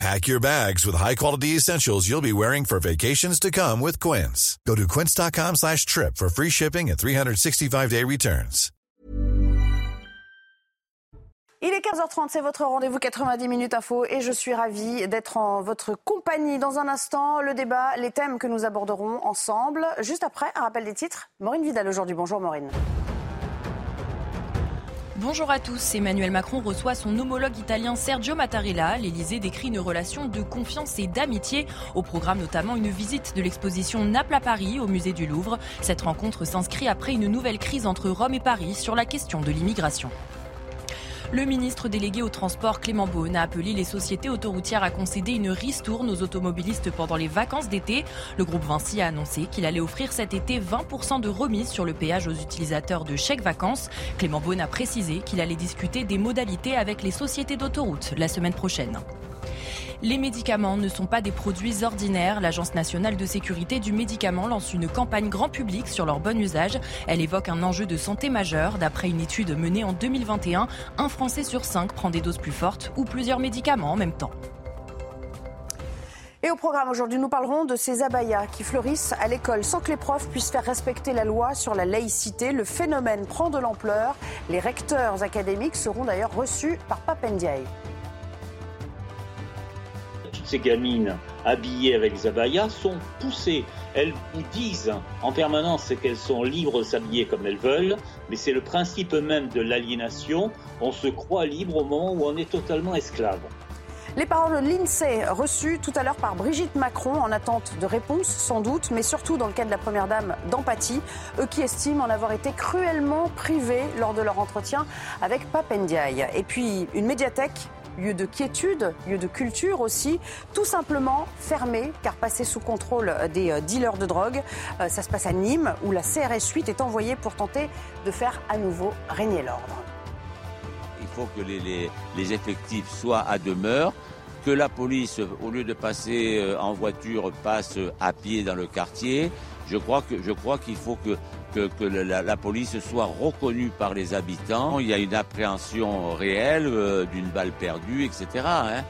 Pack your bags with high-quality essentials you'll be wearing for vacations to come with Quince. Go to quince.com slash trip for free shipping and 365-day returns. Il est 15h30, c'est votre rendez-vous 90 minutes info et je suis ravie d'être en votre compagnie. Dans un instant, le débat, les thèmes que nous aborderons ensemble. Juste après, un rappel des titres. Maureen Vidal aujourd'hui. Bonjour Maureen. Bonjour à tous. Emmanuel Macron reçoit son homologue italien Sergio Mattarella. L'Elysée décrit une relation de confiance et d'amitié. Au programme notamment une visite de l'exposition Naples à Paris au musée du Louvre. Cette rencontre s'inscrit après une nouvelle crise entre Rome et Paris sur la question de l'immigration. Le ministre délégué au transport Clément Beaune a appelé les sociétés autoroutières à concéder une ristourne aux automobilistes pendant les vacances d'été. Le groupe Vinci a annoncé qu'il allait offrir cet été 20% de remise sur le péage aux utilisateurs de chèques vacances. Clément Beaune a précisé qu'il allait discuter des modalités avec les sociétés d'autoroutes la semaine prochaine. Les médicaments ne sont pas des produits ordinaires. L'Agence nationale de sécurité du médicament lance une campagne grand public sur leur bon usage. Elle évoque un enjeu de santé majeur. D'après une étude menée en 2021, un Français sur cinq prend des doses plus fortes ou plusieurs médicaments en même temps. Et au programme aujourd'hui, nous parlerons de ces abayas qui fleurissent à l'école sans que les profs puissent faire respecter la loi sur la laïcité. Le phénomène prend de l'ampleur. Les recteurs académiques seront d'ailleurs reçus par Papendiaï ces gamines habillées avec Zabaya sont poussées. Elles vous disent en permanence qu'elles sont libres de s'habiller comme elles veulent, mais c'est le principe même de l'aliénation. On se croit libre au moment où on est totalement esclave. Les paroles de l'INSEE reçues tout à l'heure par Brigitte Macron en attente de réponse sans doute, mais surtout dans le cas de la Première Dame d'empathie, eux qui estiment en avoir été cruellement privés lors de leur entretien avec Papendiaï. Et puis une médiathèque lieu de quiétude, lieu de culture aussi, tout simplement fermé car passé sous contrôle des euh, dealers de drogue. Euh, ça se passe à Nîmes où la CRS 8 est envoyée pour tenter de faire à nouveau régner l'ordre. Il faut que les, les, effectifs soient à demeure que la police, au lieu de passer euh, en voiture, passe à pied dans le quartier. Je crois je crois qu'il faut que que, la, police soit reconnue par les habitants. Il y a une appréhension réelle euh, d'une balle perdue, etc. Hein.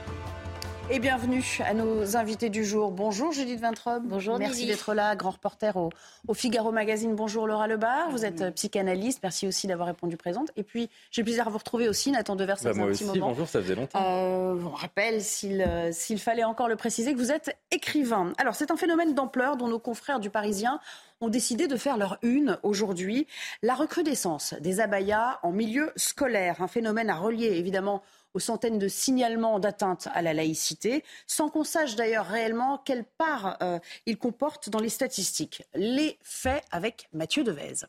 Et bienvenue à nos invités du jour. Bonjour Judith Vintrobe. Bonjour. Merci d'être là, grand reporter au, Figaro Magazine. Bonjour Laura Lebar. Vous êtes psychanalyste. Merci aussi d'avoir répondu présente. Et puis j'ai plaisir à vous retrouver aussi, Nathan Devers. Bah moi aussi. Bonjour, ça faisait longtemps. Euh, on rappelle, euh, s'il fallait encore le préciser, que vous êtes écrivain. Alors c'est un phénomène d'ampleur dont nos confrères du Parisien ont décidé de faire leur une aujourd'hui. La recrudescence des abayas en milieu scolaire, un phénomène à relier évidemment aux centaines de signalements d'atteinte à la laïcité, sans qu'on sache d'ailleurs réellement quelle part euh, il comporte dans les statistiques. Les faits avec Mathieu Devez.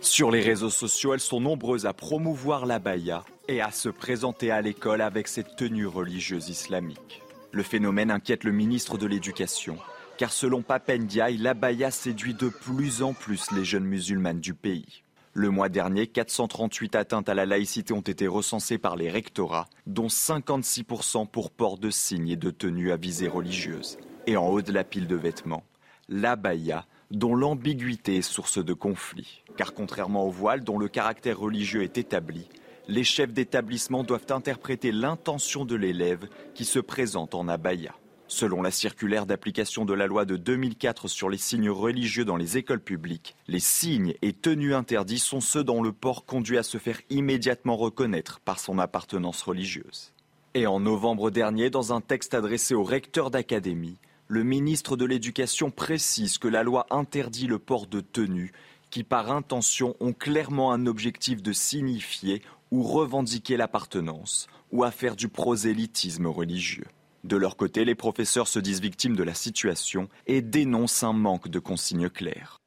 Sur les réseaux sociaux, elles sont nombreuses à promouvoir la baya et à se présenter à l'école avec cette tenue religieuse islamique. Le phénomène inquiète le ministre de l'Éducation, car selon Papendiaï, la baya séduit de plus en plus les jeunes musulmanes du pays. Le mois dernier, 438 atteintes à la laïcité ont été recensées par les rectorats, dont 56% pour port de signes et de tenues à visée religieuse. Et en haut de la pile de vêtements, l'abaya, dont l'ambiguïté est source de conflit. Car contrairement au voile, dont le caractère religieux est établi, les chefs d'établissement doivent interpréter l'intention de l'élève qui se présente en abaya. Selon la circulaire d'application de la loi de 2004 sur les signes religieux dans les écoles publiques, les signes et tenues interdits sont ceux dont le port conduit à se faire immédiatement reconnaître par son appartenance religieuse. Et en novembre dernier, dans un texte adressé au recteur d'académie, le ministre de l'Éducation précise que la loi interdit le port de tenues qui, par intention, ont clairement un objectif de signifier ou revendiquer l'appartenance ou à faire du prosélytisme religieux. De leur côté, les professeurs se disent victimes de la situation et dénoncent un manque de consignes claires.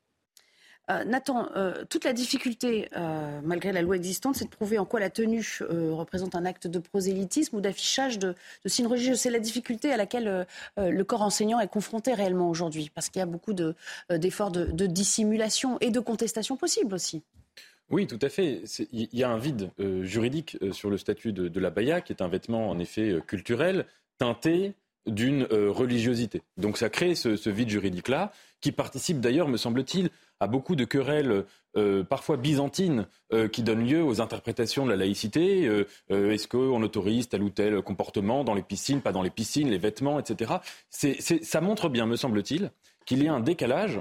Euh, Nathan, euh, toute la difficulté, euh, malgré la loi existante, c'est de prouver en quoi la tenue représente un acte de prosélytisme ou d'affichage de, signes religieux. C'est la difficulté à laquelle le corps enseignant est confronté réellement aujourd'hui, parce qu'il y a beaucoup d'efforts de, dissimulation et de contestation possible aussi. Oui, tout à fait. Il y a un vide euh, juridique euh, sur le statut de, la baya, qui est un vêtement en effet euh, culturel, teinté d'une religiosité. Donc ça crée ce, vide juridique-là, qui participe d'ailleurs, me semble-t-il, à beaucoup de querelles parfois byzantines qui donnent lieu aux interprétations de la laïcité. Est-ce qu'on autorise tel ou tel comportement dans les piscines, pas dans les piscines, les vêtements, etc. ça montre bien, me semble-t-il, qu'il y a un décalage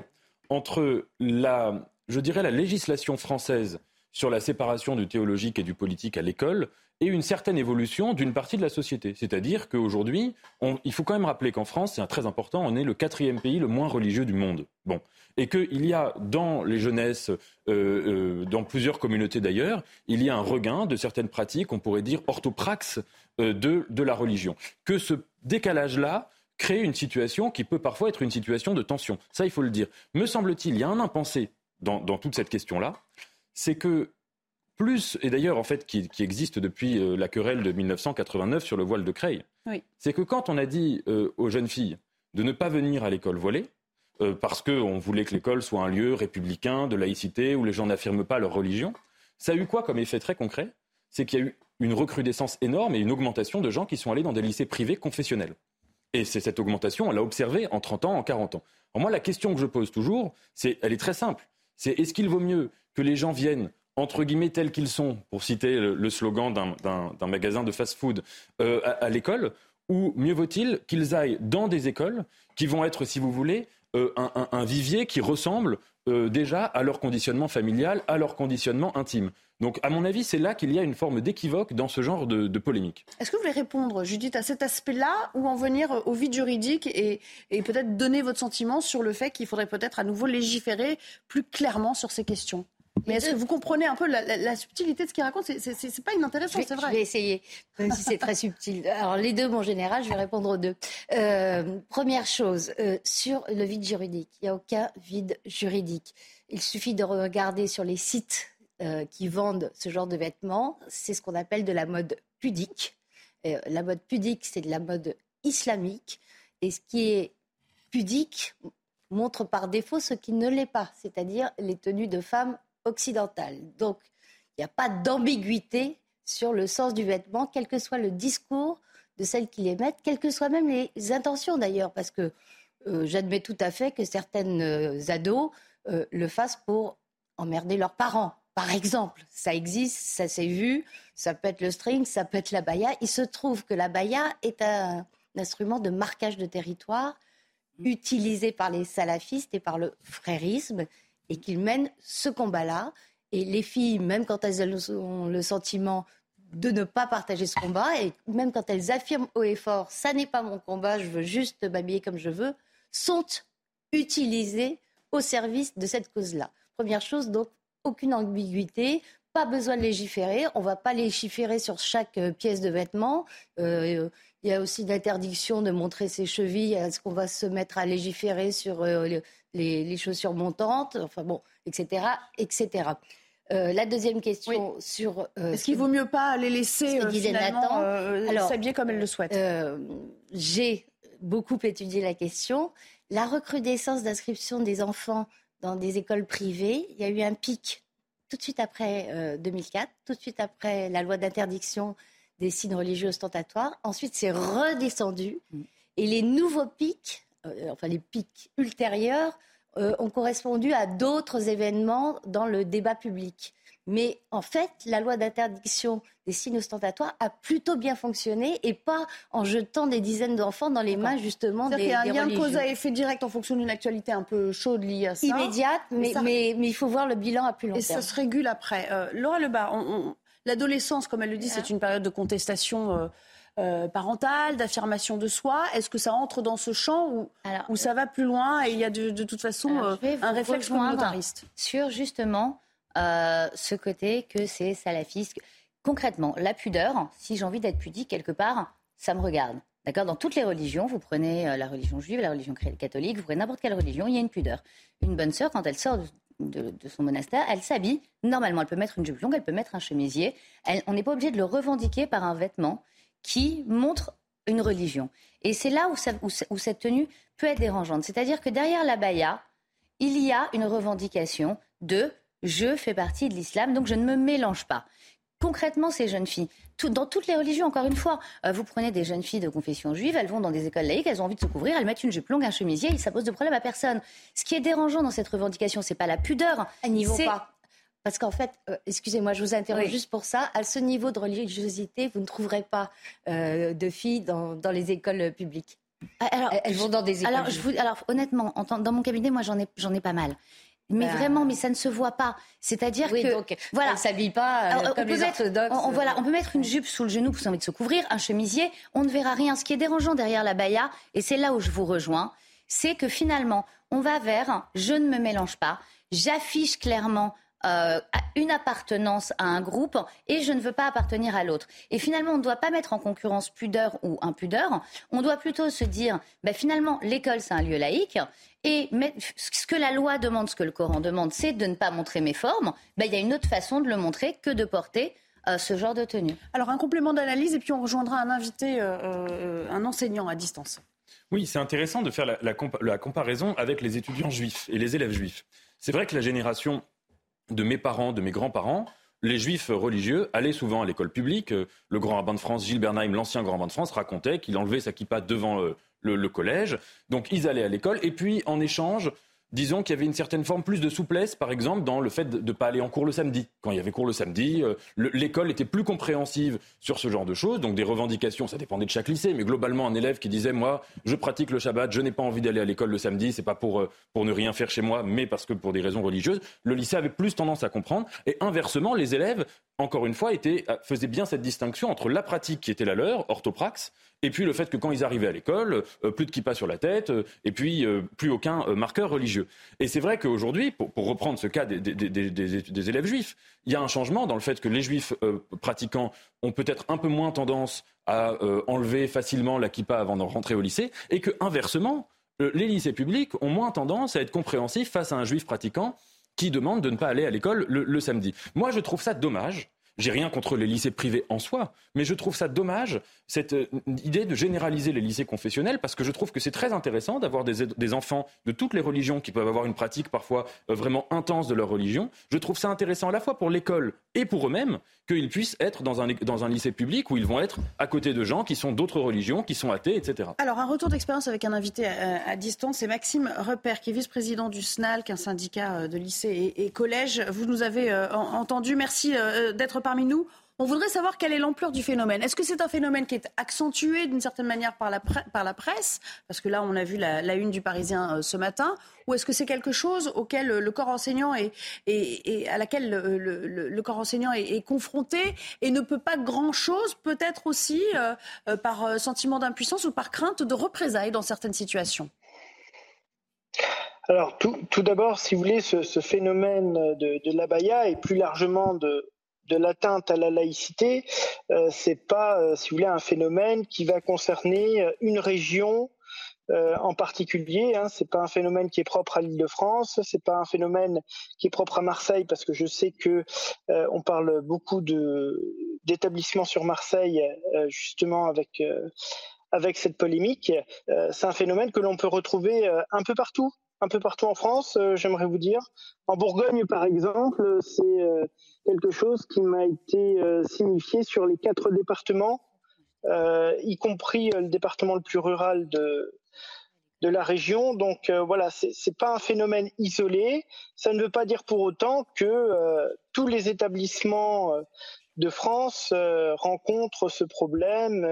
entre la je dirais, la législation française sur la séparation du théologique et du politique à l'école et une certaine évolution d'une partie de la société. C'est-à-dire qu'aujourd'hui, il faut quand même rappeler qu'en France, c'est très important, on est le quatrième pays le moins religieux du monde. Bon. Et qu'il y a dans les jeunesses, euh, euh, dans plusieurs communautés d'ailleurs, il y a un regain de certaines pratiques, on pourrait dire orthopraxe euh, de, de la religion. Que ce décalage-là crée une situation qui peut parfois être une situation de tension. Ça, il faut le dire. Me semble-t-il, il y a un impensé dans, toute cette question-là, c'est que plus, et d'ailleurs en fait qui, existe depuis euh, la querelle de 1989 sur le voile de Creil, c'est que quand on a dit euh, aux jeunes filles de ne pas venir à l'école voilée, euh, parce qu'on voulait que l'école soit un lieu républicain, de laïcité, où les gens n'affirment pas leur religion, ça a eu quoi comme effet très concret? C'est qu'il y a eu une recrudescence énorme et une augmentation de gens qui sont allés dans des lycées privés confessionnels. Et c'est cette augmentation, on l'a observée en 30 ans, en 40 ans. Alors moi, la question que je pose toujours, c'est, elle est très simple c'est est-ce qu'il vaut mieux que les gens viennent entre guillemets tels qu'ils sont, pour citer le, slogan d'un magasin de fast-food, euh, à, l'école, ou mieux vaut-il qu'ils aillent dans des écoles qui vont être, si vous voulez, euh, un, vivier qui ressemble euh, déjà à leur conditionnement familial, à leur conditionnement intime. Donc, à mon avis, c'est là qu'il y a une forme d'équivoque dans ce genre de, polémique. Est-ce que vous voulez répondre, Judith, à cet aspect-là ou en venir au vide juridique et, peut-être donner votre sentiment sur le fait qu'il faudrait peut-être à nouveau légiférer plus clairement sur ces questions? Mais est-ce que vous comprenez un peu la, subtilité de ce qu'il raconte C'est pas inintéressant, c'est vrai. Je vais essayer, même si c'est très subtil. Alors les deux, mon général, je vais répondre aux deux. Euh, première chose, euh, sur le vide juridique, il n'y a aucun vide juridique. Il suffit de regarder sur les sites euh, qui vendent ce genre de vêtements, c'est ce qu'on appelle de la mode pudique. La mode pudique, c'est de la mode islamique. Et ce qui est pudique montre par défaut ce qui ne l'est pas, c'est-à-dire les tenues de femmes occidentales. Donc, il n'y a pas d'ambiguïté sur le sens du vêtement, quel que soit le discours de celles qui les mettent, quelles que soient même les intentions d'ailleurs, parce que euh, j'admets tout à fait que certaines ados le fassent pour emmerder leurs parents. Par exemple, ça existe, ça s'est vu, ça peut être le string, ça peut être la baya. Il se trouve que la baya est un, instrument de marquage de territoire utilisé par les salafistes et par le frérisme et qu'ils mènent ce combat-là. Et les filles, même quand elles ont le sentiment de ne pas partager ce combat, et même quand elles affirment haut et fort, ça n'est pas mon combat, je veux juste m'habiller comme je veux, sont utilisées au service de cette cause-là. Première chose, donc, aucune ambiguïté, pas besoin de légiférer. On ne va pas légiférer sur chaque euh, pièce de vêtement. Euh, il y a aussi l'interdiction de montrer ses chevilles. Est-ce qu'on va se mettre à légiférer sur euh, les, chaussures montantes Enfin bon, etc. etc. la deuxième question sur. Est-ce qu'il vaut mieux pas les laisser s'habiller comme elles le souhaitent J'ai beaucoup étudié la question. La recrudescence d'inscription des enfants dans des écoles privées. Il y a eu un pic tout de suite après 2004, euh, tout de suite après la loi d'interdiction des signes religieux ostentatoires. Ensuite, c'est redescendu. Mm. Et les nouveaux pics, euh, enfin les pics ultérieurs, euh, ont correspondu à d'autres événements dans le débat public. Mais en fait, la loi d'interdiction des signes ostentatoires a plutôt bien fonctionné et pas en jetant des dizaines d'enfants dans les mains justement des, Il y a un lien de cause à effet direct en fonction d'une actualité un peu chaude liée à ça. Immédiate, mais, mais, il faut voir le bilan à plus long terme. Et ça se régule après. Euh, Laura Lebas, l'adolescence, comme elle le dit, c'est une période de contestation. Euh, euh, parentale, d'affirmation de soi Est-ce que ça entre dans ce champ ou, ou ça va plus loin et il y a de, toute façon un réflexe communautariste Sur justement euh, ce côté que c'est salafiste. Concrètement, la pudeur, si j'ai envie d'être pudique quelque part, ça me regarde. D'accord? Dans toutes les religions, vous prenez euh, la religion juive, la religion catholique, vous prenez n'importe quelle religion, il y a une pudeur. Une bonne sœur, quand elle sort de, son monastère, elle s'habille. Normalement, elle peut mettre une jupe longue, elle peut mettre un chemisier. on n'est pas obligé de le revendiquer par un vêtement qui montre une religion. Et c'est là où, où cette tenue peut être dérangeante. C'est-à-dire que derrière la baya, il y a une revendication de je fais partie de l'islam, donc je ne me mélange pas. Concrètement, ces jeunes filles, dans toutes les religions, encore une fois, euh, vous prenez des jeunes filles de confession juive, elles vont dans des écoles laïques, elles ont envie de se couvrir, elles mettent une jupe longue, un chemisier, et ça pose de problème à personne. Ce qui est dérangeant dans cette revendication, c'est pas la pudeur, niveau pas. Parce qu'en fait, euh, excusez-moi, je vous interroge juste pour ça. À ce niveau de religiosité, vous ne trouverez pas euh, de filles dans, les écoles publiques. Ah, alors, elles vont dans des écoles. Alors, je vous, alors honnêtement, dans mon cabinet, moi, j'en ai, j'en ai pas mal. Mais bah. vraiment, mais ça ne se voit pas. C'est-à-dire oui, que donc, voilà, elle s'habille pas euh, comme les orthodoxes. On, voilà, on peut mettre une jupe sous le genou pour envie de se couvrir, un chemisier, on ne verra rien. Ce qui est dérangeant derrière la baya, et c'est là où je vous rejoins, c'est que finalement, on va vers je ne me mélange pas, j'affiche clairement euh, une appartenance à un groupe et je ne veux pas appartenir à l'autre. Et finalement, on ne doit pas mettre en concurrence pudeur ou impudeur. On doit plutôt se dire, ben finalement, l'école, c'est un lieu laïque. Et ce que la loi demande, ce que le Coran demande, c'est de ne pas montrer mes formes. Ben, il y a une autre façon de le montrer que de porter euh, ce genre de tenue. Alors, un complément d'analyse, et puis on rejoindra un invité, euh, un enseignant à distance. Oui, c'est intéressant de faire la, la comparaison avec les étudiants juifs et les élèves juifs. C'est vrai que la génération de mes parents, de mes grands-parents, les juifs religieux allaient souvent à l'école publique. Euh, le grand rabbin de France, Gilles Bernheim, l'ancien grand rabbin de France, racontait qu'il enlevait sa kippa devant euh, le, collège. Donc ils allaient à l'école et puis en échange, disons qu'il y avait une certaine forme plus de souplesse, par exemple, dans le fait de ne pas aller en cours le samedi. Quand il y avait cours le samedi, euh, l'école était plus compréhensive sur ce genre de choses. Donc des revendications, ça dépendait de chaque lycée, mais globalement, un élève qui disait, moi, je pratique le Shabbat, je n'ai pas envie d'aller à l'école le samedi, c'est pas pour, euh, pour ne rien faire chez moi, mais parce que pour des raisons religieuses, le lycée avait plus tendance à comprendre. Et inversement, les élèves, encore une fois, euh, faisaient bien cette distinction entre la pratique qui était la leur, orthopraxe, et puis le fait que quand ils arrivaient à l'école, euh, plus de kippa sur la tête, euh, et puis plus aucun marqueur religieux. Et c'est vrai qu'aujourd'hui, pour, reprendre ce cas des, élèves juifs, il y a un changement dans le fait que les juifs pratiquants ont peut-être un peu moins tendance à enlever facilement la kippa avant de rentrer au lycée, et que inversement, les lycées publics ont moins tendance à être compréhensifs face à un juif pratiquant qui demande de ne pas aller à l'école le samedi. Moi, je trouve ça dommage j'ai rien contre les lycées privés en soi, mais je trouve ça dommage, cette euh, idée de généraliser les lycées confessionnels, parce que je trouve que c'est très intéressant d'avoir des, enfants de toutes les religions qui peuvent avoir une pratique parfois euh, vraiment intense de leur religion. Je trouve ça intéressant à la fois pour l'école et pour eux-mêmes qu'ils puissent être dans un, lycée public où ils vont être à côté de gens qui sont d'autres religions, qui sont athées, etc. Alors, un retour d'expérience avec un invité à, distance, c'est Maxime Repère, qui est vice-président du SNALC, un syndicat euh, de lycées et, collèges. Vous nous avez entendu. Merci d'être parmi nous. On voudrait savoir quelle est l'ampleur du phénomène. Est-ce que c'est un phénomène qui est accentué d'une certaine manière par la, presse? Parce que là, on a vu la, une du Parisien euh, ce matin. Ou est-ce que c'est quelque chose auquel le corps enseignant est, et à laquelle le, corps enseignant est, confronté et ne peut pas grand-chose, peut-être aussi euh, euh, par sentiment d'impuissance ou par crainte de représailles dans certaines situations? Alors tout, d'abord, si vous voulez, ce, phénomène de, de l'abaya et plus largement de, de l'atteinte à la laïcité, euh, c'est pas, euh, si vous voulez, un phénomène qui va concerner euh, une région euh, en particulier. Hein. C'est pas un phénomène qui est propre à l'Île-de-France, c'est pas un phénomène qui est propre à Marseille parce que je sais que on parle beaucoup d'établissements sur Marseille justement avec avec cette polémique. c'est un phénomène que l'on peut retrouver un peu partout un peu partout en France, euh, j'aimerais vous dire. En Bourgogne, par exemple, c'est euh, quelque chose qui m'a été euh, signifié sur les quatre départements, y compris le département le plus rural de, de la région. Donc voilà, c'est pas un phénomène isolé. Ça ne veut pas dire pour autant que tous les établissements de France rencontrent ce problème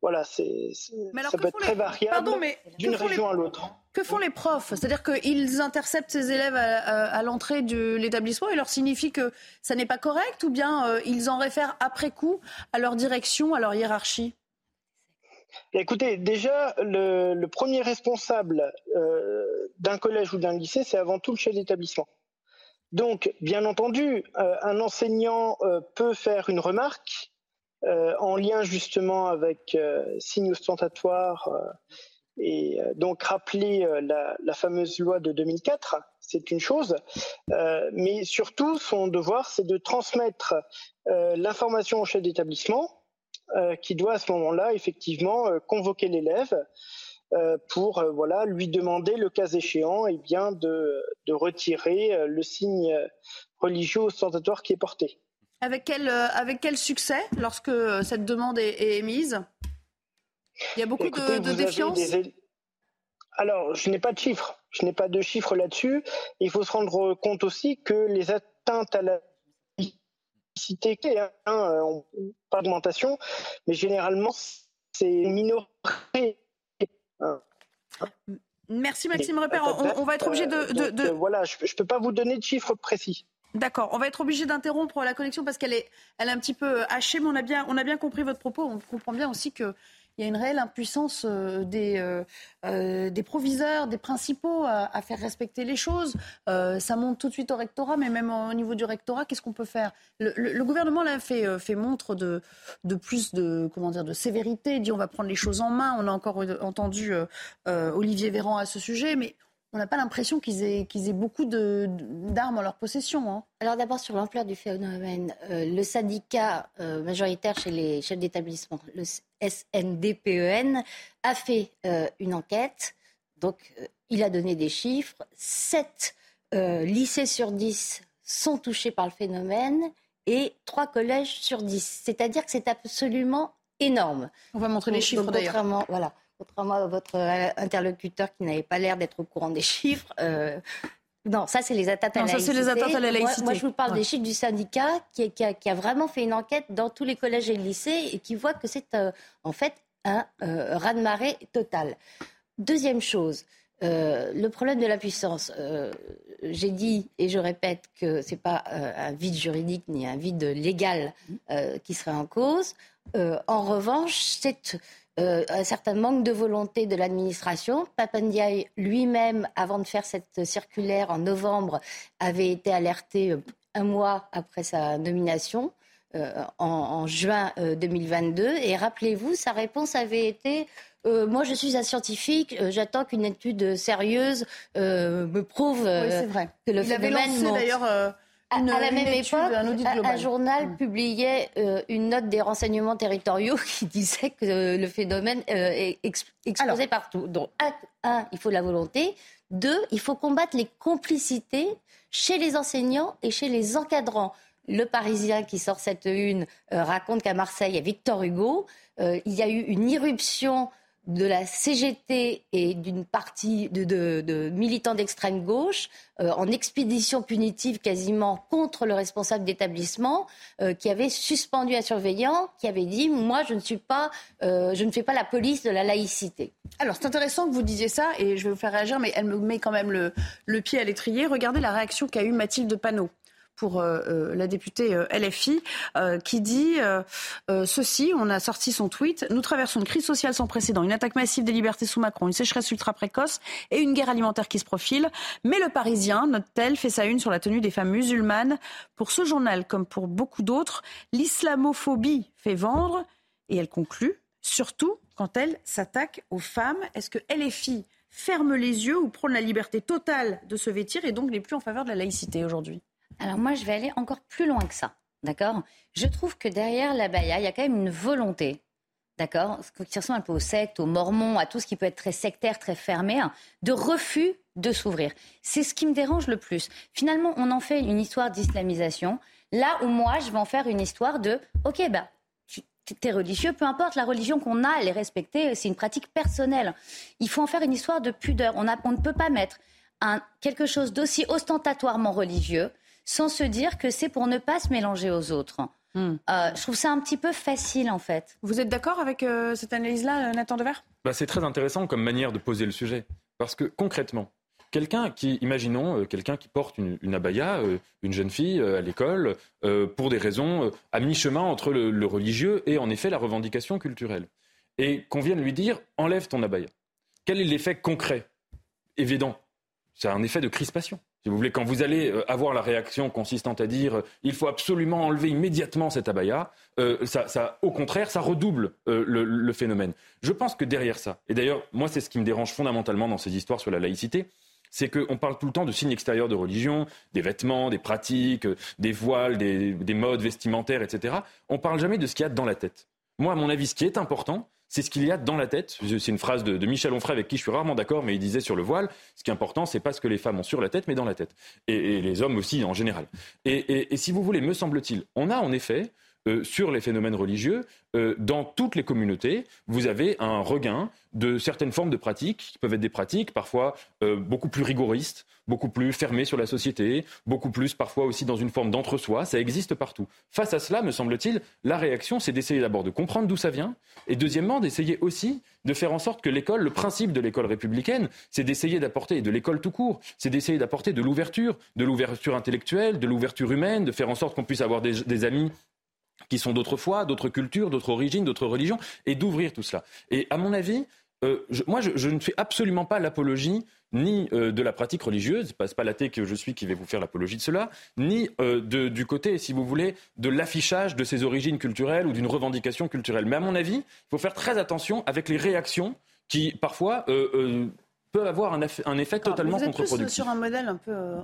voilà, c'est, ça peut être très variable d'une région à l'autre. Que font les profs? C'est-à-dire qu'ils interceptent ces élèves à, l'entrée de l'établissement et leur signifient que ça n'est pas correct ou bien euh, ils en réfèrent après coup à leur direction, à leur hiérarchie? Écoutez, déjà, le, premier responsable euh, d'un collège ou d'un lycée, c'est avant tout le chef d'établissement. Donc, bien entendu, euh, un enseignant peut faire une remarque en lien justement avec euh, signes ostentatoires euh, et donc rappeler la, fameuse loi de 2004, c'est une chose, mais surtout son devoir, c'est de transmettre l'information au chef d'établissement, qui doit à ce moment-là effectivement convoquer l'élève pour voilà lui demander le cas échéant eh bien de retirer le signe religieux ostentatoire qui est porté. Avec quel, avec quel succès lorsque cette demande est, émise? Il y a beaucoup de, défiance Alors, je n'ai pas de chiffres. Je n'ai pas de chiffres là-dessus. Il faut se rendre compte aussi que les atteintes à la laïcité, hein, on pas d'augmentation, mais généralement, c'est minoré. Merci Maxime Repère. On, va être obligé de. Euh, voilà, je ne peux pas vous donner de chiffres précis. D'accord, on va être obligé d'interrompre la connexion parce qu'elle est, elle est un petit peu hachée, mais on a bien, on a bien compris votre propos. On comprend bien aussi que il y a une réelle impuissance euh, des, euh, euh, des proviseurs, des principaux à, faire respecter les choses. ça monte tout de suite au rectorat, mais même au niveau du rectorat, qu'est-ce qu'on peut faire? Le, gouvernement l'a fait, fait montre de, de plus de, comment dire, de sévérité, dit on va prendre les choses en main. On a encore entendu Olivier Véran à ce sujet, mais on n'a pas l'impression qu'ils aient, qu'ils aient beaucoup d'armes en leur possession. Hein. Alors d'abord sur l'ampleur du phénomène, euh, le syndicat euh, majoritaire chez les chefs d'établissement, le SNDPEN, e a fait euh, une enquête. Donc il a donné des chiffres. 7 lycées sur 10 sont touchés par le phénomène et 3 collèges sur 10. C'est-à-dire que c'est absolument énorme. On va montrer les chiffres d'ailleurs. Voilà contrairement à votre euh, interlocuteur qui n'avait pas l'air d'être au courant des chiffres. Euh, non, ça, c'est les atteintes à la laïcité. les atteintes à la laïcité. Moi, je vous parle des chiffres du syndicat qui, a, vraiment fait une enquête dans tous les collèges et lycées et qui voit que c'est euh, en fait un raz-de-marée total. Deuxième chose, le problème de la puissance. J'ai dit et je répète que ce n'est pas un vide juridique ni un vide légal qui serait en cause. en revanche, c'est euh, un certain manque de volonté de l'administration. Papandiaï lui-même, avant de faire cette circulaire en novembre, avait été alerté euh, un mois après sa nomination. Euh, en, juin 2022. Et rappelez-vous, sa réponse avait été moi, je suis un scientifique, j'attends qu'une étude sérieuse me prouve que le Il phénomène. d'ailleurs à, la même époque, un, journal mm. publiait euh, une note des renseignements territoriaux qui disait que le phénomène euh, est explosé partout. Donc, un, il faut la volonté. Deux, il faut combattre les complicités chez les enseignants et chez les encadrants. Le Parisien qui sort cette une euh, raconte qu'à Marseille, à Victor Hugo, il y a eu une irruption de la CGT et d'une partie de, militants d'extrême gauche euh, en expédition punitive quasiment contre le responsable d'établissement euh, qui avait suspendu un surveillant qui avait dit moi je ne suis pas euh, je ne fais pas la police de la laïcité. Alors c'est intéressant que vous disiez ça et je vais vous faire réagir mais elle me met quand même le, le pied à l'étrier. Regardez la réaction qu'a eue Mathilde Panot pour euh, euh, la députée euh, LFI, qui dit ceci, on a sorti son tweet, nous traversons une crise sociale sans précédent, une attaque massive des libertés sous Macron, une sécheresse ultra précoce et une guerre alimentaire qui se profile. Mais le Parisien, note-t-elle, fait sa une sur la tenue des femmes musulmanes. Pour ce journal, comme pour beaucoup d'autres, l'islamophobie fait vendre, et elle conclut, surtout quand elle s'attaque aux femmes. Est-ce que LFI ferme les yeux ou prône la liberté totale de se vêtir et donc n'est plus en faveur de la laïcité aujourd'hui? Alors moi, je vais aller encore plus loin que ça. D'accord? Je trouve que derrière la baya, il y a quand même une volonté, d'accord? Qui ressemble un peu aux sectes, aux mormons, à tout ce qui peut être très sectaire, très fermé, hein, de refus de s'ouvrir. C'est ce qui me dérange le plus. Finalement, on en fait une histoire d'islamisation, là où moi, je vais en faire une histoire de, ok, bah, tu es religieux, peu importe la religion qu'on a, elle est respectée, c'est une pratique personnelle. Il faut en faire une histoire de pudeur. On, ne peut pas mettre quelque chose d'aussi ostentatoirement religieux sans se dire que c'est pour ne pas se mélanger aux autres. Hmm. Euh, je trouve ça un petit peu facile en fait. Vous êtes d'accord avec euh, cette analyse-là, Nathan Dever bah, C'est très intéressant comme manière de poser le sujet. Parce que concrètement, quelqu'un qui, imaginons, euh, quelqu'un qui porte une, abaya, une jeune fille à l'école, pour des raisons à mi-chemin entre le, le, religieux et en effet la revendication culturelle. Et qu'on vienne lui dire enlève ton abaya. Quel est l'effet concret? Évident. C'est un effet de crispation. Si vous voulez, quand vous allez euh, avoir la réaction consistant à dire euh, il faut absolument enlever immédiatement cette abaya, euh, ça, au contraire, ça redouble le, phénomène. Je pense que derrière ça, et d'ailleurs, moi, c'est ce qui me dérange fondamentalement dans ces histoires sur la laïcité, c'est qu'on parle tout le temps de signes extérieurs de religion, des vêtements, des pratiques, des voiles, des, des modes vestimentaires, etc. On parle jamais de ce qu'il y a dans la tête. Moi, à mon avis, ce qui est important, c'est ce qu'il y a dans la tête. C'est une phrase de, Michel Onfray avec qui je suis rarement d'accord, mais il disait sur le voile, ce qui est important, c'est pas ce que les femmes ont sur la tête, mais dans la tête. Et, les hommes aussi en général. Et, si vous voulez, me semble-t-il, on a en effet euh, sur les phénomènes religieux, euh, dans toutes les communautés, vous avez un regain de certaines formes de pratiques, qui peuvent être des pratiques parfois euh, beaucoup plus rigoristes, beaucoup plus fermées sur la société, beaucoup plus parfois aussi dans une forme d'entre-soi. Ça existe partout. Face à cela, me semble-t-il, la réaction, c'est d'essayer d'abord de comprendre d'où ça vient, et deuxièmement, d'essayer aussi de faire en sorte que l'école, le principe de l'école républicaine, c'est d'essayer d'apporter, de l'école tout court, c'est d'essayer d'apporter de l'ouverture, de l'ouverture intellectuelle, de l'ouverture humaine, de faire en sorte qu'on puisse avoir des amis qui sont d'autres foi, d'autres cultures, d'autres origines, d'autres religions, et d'ouvrir tout cela. Et à mon avis, euh, moi, je, ne fais absolument pas l'apologie ni euh, de la pratique religieuse, n'est pas l'athée que je suis qui vais vous faire l'apologie de cela, ni euh, du côté, si vous voulez, de l'affichage de ses origines culturelles ou d'une revendication culturelle. Mais à mon avis, il faut faire très attention avec les réactions qui, parfois, peut avoir un, un effet totalement contre-productif. Vous êtes sur un modèle un peu euh,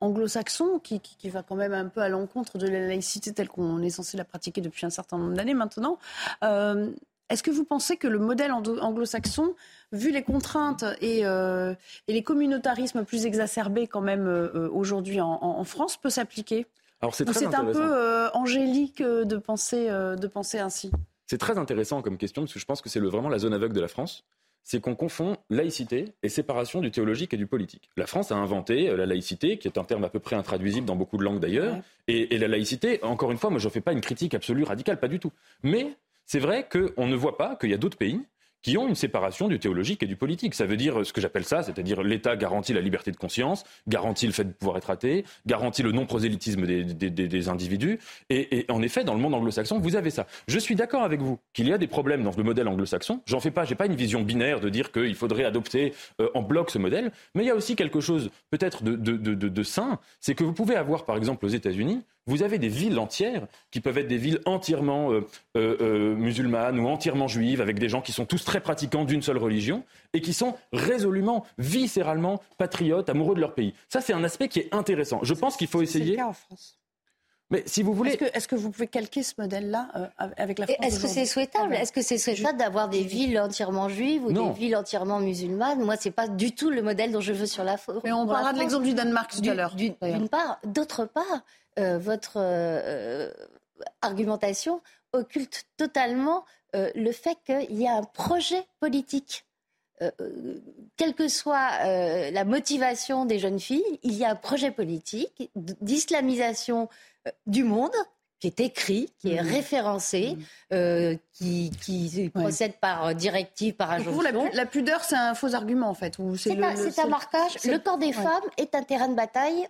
anglo-saxon qui, qui, va quand même un peu à l'encontre de la laïcité telle qu'on est censé la pratiquer depuis un certain nombre d'années maintenant. Euh, est-ce que vous pensez que le modèle anglo-saxon, vu les contraintes et, euh, et, les communautarismes plus exacerbés quand même aujourd'hui en, en, France, peut s'appliquer? Alors c'est un peu angélique de penser, de penser ainsi? C'est très intéressant comme question parce que je pense que c'est vraiment la zone aveugle de la France c'est qu'on confond laïcité et séparation du théologique et du politique. La France a inventé euh, la laïcité, qui est un terme à peu près intraduisible dans beaucoup de langues d'ailleurs. Et, la laïcité, encore une fois, moi je ne fais pas une critique absolue, radicale, pas du tout. Mais c'est vrai qu'on ne voit pas qu'il y a d'autres pays qui ont une séparation du théologique et du politique. Ça veut dire ce que j'appelle ça, c'est-à-dire l'État garantit la liberté de conscience, garantit le fait de pouvoir être athée, garantit le non-prosélytisme des, individus. Et, en effet, dans le monde anglo-saxon, vous avez ça. Je suis d'accord avec vous qu'il y a des problèmes dans le modèle anglo-saxon. J'en fais pas, j'ai pas une vision binaire de dire qu'il faudrait adopter euh, en bloc ce modèle. Mais il y a aussi quelque chose peut-être de, de sain, c'est que vous pouvez avoir, par exemple, aux États-Unis, vous avez des villes entières qui peuvent être des villes entièrement euh, euh, euh, musulmanes ou entièrement juives, avec des gens qui sont tous très pratiquants d'une seule religion et qui sont résolument, viscéralement patriotes, amoureux de leur pays. Ça, c'est un aspect qui est intéressant. Je pense qu'il faut essayer. C'est le cas en France. Mais si vous voulez. Est-ce que, vous pouvez calquer ce modèle-là avec la France Est-ce que c'est souhaitable? Est-ce que c'est souhaitable d'avoir des villes entièrement juives ou des villes entièrement musulmanes? Moi, c'est pas du tout le modèle dont je veux sur la France. Mais on parlera de l'exemple du Danemark tout à l'heure. D'une part. D'autre part, euh, votre euh, argumentation occulte totalement euh, le fait qu'il y a un projet politique. quelle que soit la motivation des jeunes filles, il y a un projet politique d'islamisation du monde qui est écrit, qui est mmh. référencé, mmh. qui, procède par directive, par injonction. la, la, pudeur, c'est un faux argument en fait. C'est un, marquage. Le corps des femmes est un terrain de bataille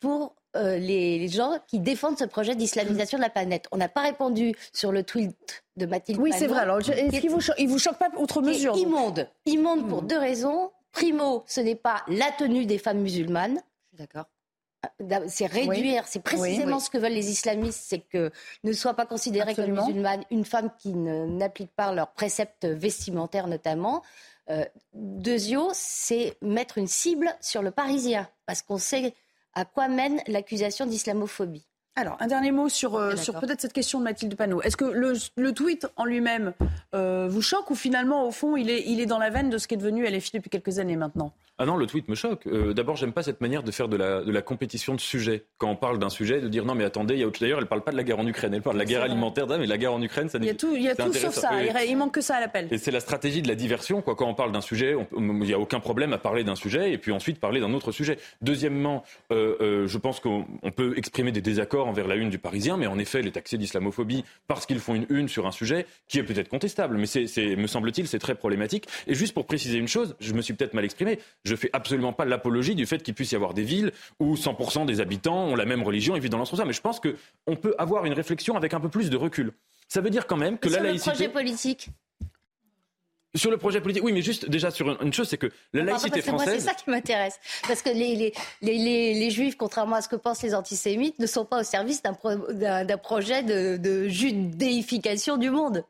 pour euh, les, gens qui défendent ce projet d'islamisation de la planète. On n'a pas répondu sur le tweet de Mathilde Oui, c'est vrai. Alors, est-ce qu'il vous, il vous choque pas outre mesure Immonde. Immonde pour hmm. deux raisons. Primo, ce n'est pas la tenue des femmes musulmanes. D'accord. Euh, c'est réduire, c'est précisément ce que veulent les islamistes, c'est que ne soit pas considérée comme musulmane une femme qui n'applique pas leurs préceptes vestimentaires notamment. Euh, Deuxièmement, c'est mettre une cible sur le Parisien, parce qu'on sait à quoi mène l'accusation d'islamophobie. Alors, un dernier mot sur, euh, sur peut-être cette question de Mathilde Panot. Est-ce que le, le, tweet en lui-même euh, vous choque ou finalement, au fond, il est, il est dans la veine de ce qui est devenu LFI depuis quelques années maintenant? Ah non, le tweet me choque. Euh, D'abord, j'aime pas cette manière de faire de la, de la compétition de sujet. Quand on parle d'un sujet, de dire non, mais attendez, il y a autre. D'ailleurs, elle parle pas de la guerre en Ukraine, elle parle de la guerre alimentaire. Mais la guerre en Ukraine, ça Il y a tout, il y a tout sauf ça. Il manque que ça à l'appel. Et c'est la stratégie de la diversion. Quoi. Quand on parle d'un sujet, il n'y a aucun problème à parler d'un sujet et puis ensuite parler d'un autre sujet. Deuxièmement, euh, euh, je pense qu'on peut exprimer des désaccords envers la une du Parisien, mais en effet, elle est taxée d'islamophobie parce qu'ils font une une sur un sujet qui est peut-être contestable, mais c'est, me semble-t-il, c'est très problématique. Et juste pour préciser une chose, je me suis peut-être mal exprimé. Je fais absolument pas l'apologie du fait qu'il puisse y avoir des villes où 100% des habitants ont la même religion et vivent dans l'ensemble. Mais je pense qu'on peut avoir une réflexion avec un peu plus de recul. Ça veut dire quand même que la laïcité. Le projet politique. Sur le projet politique, oui, mais juste déjà sur une, chose, c'est que la laïcité française. C'est ça qui m'intéresse. Parce que les, les, les, les, juifs, contrairement à ce que pensent les antisémites, ne sont pas au service d'un projet de, de judéification du monde.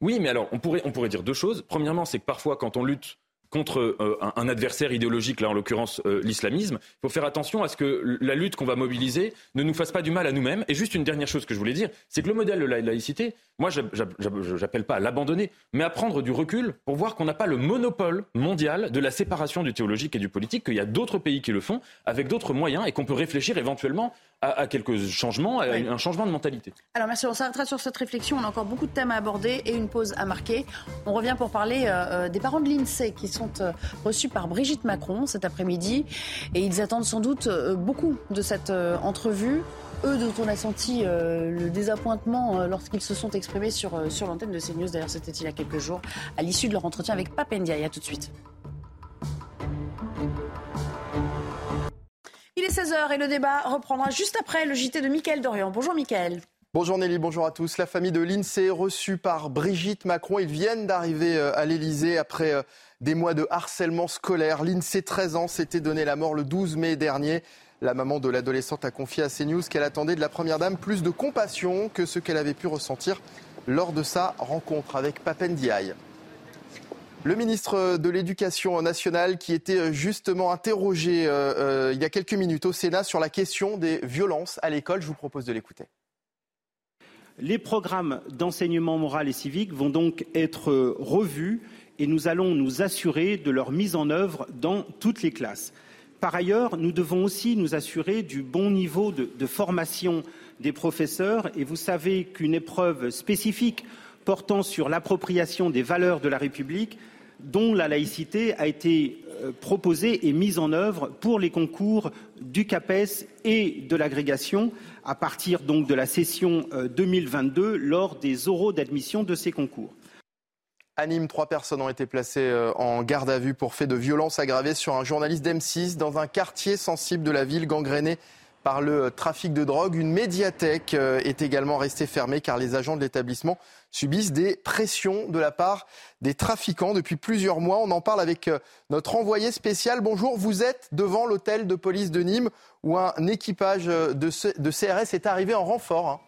Oui, mais alors, on pourrait, on pourrait dire deux choses. Premièrement, c'est que parfois, quand on lutte contre euh, un, adversaire idéologique, là en l'occurrence euh, l'islamisme. Il faut faire attention à ce que la lutte qu'on va mobiliser ne nous fasse pas du mal à nous-mêmes. Et juste une dernière chose que je voulais dire, c'est que le modèle de la laïcité, moi j'appelle pas à l'abandonner, mais à prendre du recul pour voir qu'on n'a pas le monopole mondial de la séparation du théologique et du politique, qu'il y a d'autres pays qui le font avec d'autres moyens et qu'on peut réfléchir éventuellement à, quelques changements, à un changement de mentalité. Alors merci, on s'arrêtera sur cette réflexion. On a encore beaucoup de thèmes à aborder et une pause à marquer. On revient pour parler euh, euh, des parents de l'INSEE qui sont euh, reçus par Brigitte Macron cet après-midi et ils attendent sans doute beaucoup de cette entrevue. Eux dont on a senti le désappointement lorsqu'ils se sont exprimés sur, sur l'antenne de CNews. D'ailleurs, c'était il y a quelques jours, à l'issue de leur entretien avec Papendia. A tout de suite. Il est 16h et le débat reprendra juste après le JT de Mickaël Dorian. Bonjour Mickaël. Bonjour Nelly, bonjour à tous. La famille de l'INSEE reçue par Brigitte Macron. Ils viennent d'arriver euh, à l'Elysée après euh, des mois de harcèlement scolaire. L'INSEE, 13 ans, s'était donné la mort le 12 mai dernier. La maman de l'adolescente a confié à CNews qu'elle attendait de la Première Dame plus de compassion que ce qu'elle avait pu ressentir lors de sa rencontre avec Papendiaï. Le ministre de l'Éducation nationale qui était euh, justement interrogé euh, euh, il y a quelques minutes au Sénat sur la question des violences à l'école. Je vous propose de l'écouter. Les programmes d'enseignement moral et civique vont donc être revus et nous allons nous assurer de leur mise en œuvre dans toutes les classes. Par ailleurs, nous devons aussi nous assurer du bon niveau de, de formation des professeurs et vous savez qu'une épreuve spécifique portant sur l'appropriation des valeurs de la République dont la laïcité a été euh, proposée et mise en œuvre pour les concours du CAPES et de l'agrégation à partir donc de la session 2022 euh, lors des oraux d'admission de ces concours. À Nîmes, trois personnes ont été placées euh, en garde à vue pour fait de violence aggravée sur un journaliste d'M6 dans un quartier sensible de la ville gangréné par le trafic de drogue. Une médiathèque est également restée fermée car les agents de l'établissement subissent des pressions de la part des trafiquants depuis plusieurs mois. On en parle avec euh, notre envoyé spécial. Bonjour, vous êtes devant l'hôtel de police de Nîmes où un équipage euh, de, CRS est arrivé en renfort.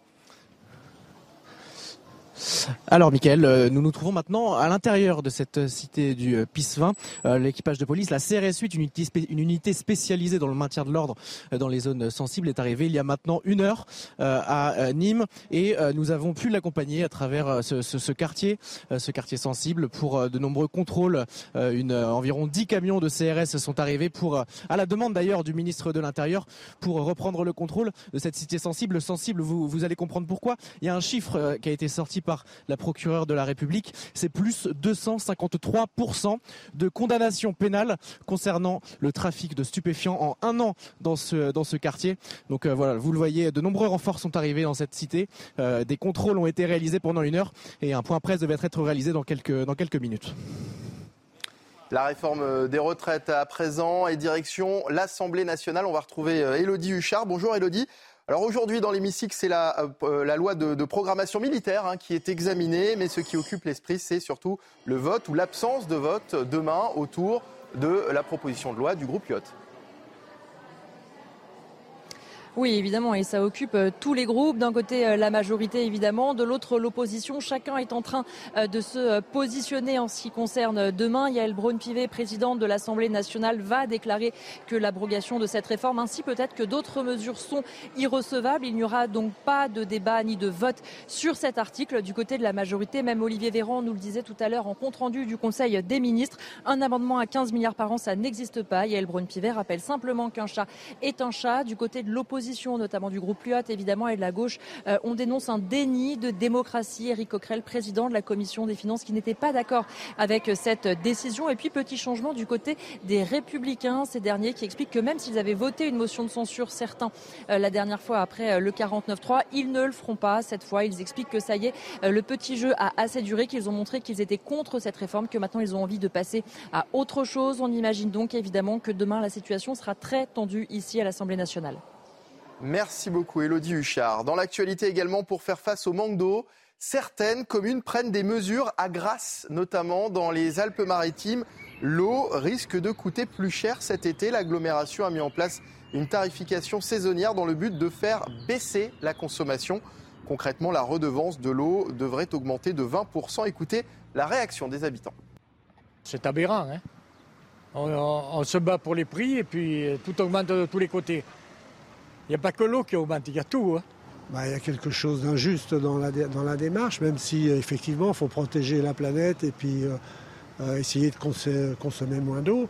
Alors, Michael, euh, nous nous trouvons maintenant à l'intérieur de cette cité du euh, PIS 20. Euh, l'équipage de police, la CRS 8, une unité, spécialisée dans le maintien de l'ordre dans les zones sensibles, est arrivée il y a maintenant une heure à Nîmes et nous avons pu l'accompagner à travers ce, quartier, ce quartier sensible, pour de nombreux contrôles. Une, environ 10 camions de CRS sont arrivés pour, à la demande d'ailleurs du ministre de l'Intérieur, pour reprendre le contrôle de cette cité sensible. Sensible, vous, vous allez comprendre pourquoi. Il y a un chiffre qui a été sorti par la procureure de la République, c'est plus 253% de condamnations pénales concernant le trafic de stupéfiants en un an dans ce, dans ce quartier. Donc euh, voilà, vous le voyez, de nombreux renforts sont arrivés dans cette cité. Euh, des contrôles ont été réalisés pendant une heure et un point presse devait être réalisé dans quelques, dans quelques minutes. La réforme des retraites à présent et direction l'Assemblée nationale. On va retrouver Elodie euh, Huchard. Bonjour Elodie. Alors aujourd'hui, dans l'hémicycle, c'est la, euh, loi de, programmation militaire hein, qui est examinée, mais ce qui occupe l'esprit, c'est surtout le vote ou l'absence de vote demain autour de la proposition de loi du groupe Yacht. Oui, évidemment, et ça occupe euh, tous les groupes. D'un côté, euh, la majorité, évidemment, de l'autre, l'opposition. Chacun est en train euh, de se positionner en ce qui concerne demain. Yael Braun-Pivet, présidente de l'Assemblée nationale, va déclarer que l'abrogation de cette réforme, ainsi peut-être que d'autres mesures sont irrecevables. Il n'y aura donc pas de débat ni de vote sur cet article du côté de la majorité. Même Olivier Véran nous le disait tout à l'heure en compte rendu du Conseil des ministres. Un amendement à 15 milliards par an, ça n'existe pas. Yael Braun-Pivet rappelle simplement qu'un chat est un chat. Du côté de l'opposition, notamment du groupe Lyot, évidemment, et de la gauche, euh, on dénonce un déni de démocratie. Éric Coquerel, président de la commission des finances, qui n'était pas d'accord avec cette décision. Et puis, petit changement du côté des républicains, ces derniers qui expliquent que même s'ils avaient voté une motion de censure, certains, euh, la dernière fois après euh, le 49-3, ils ne le feront pas cette fois. Ils expliquent que ça y est, le petit jeu a assez duré, qu'ils ont montré qu'ils étaient contre cette réforme, que maintenant ils ont envie de passer à autre chose. On imagine donc évidemment que demain la situation sera très tendue ici à l'Assemblée nationale. Merci beaucoup, Elodie Huchard. Dans l'actualité également, pour faire face au manque d'eau, certaines communes prennent des mesures à Grasse, notamment dans les Alpes-Maritimes. L'eau risque de coûter plus cher cet été. L'agglomération a mis en place une tarification saisonnière dans le but de faire baisser la consommation. Concrètement, la redevance de l'eau devrait augmenter de 20%. Écoutez la réaction des habitants. C'est aberrant, hein On, se bat pour les prix et puis tout augmente de tous les côtés. Il n'y a pas que l'eau qui augmente, il y a tout. Hein. Bah, il y a quelque chose d'injuste dans la, démarche, même si effectivement il faut protéger la planète et puis essayer de consommer moins d'eau.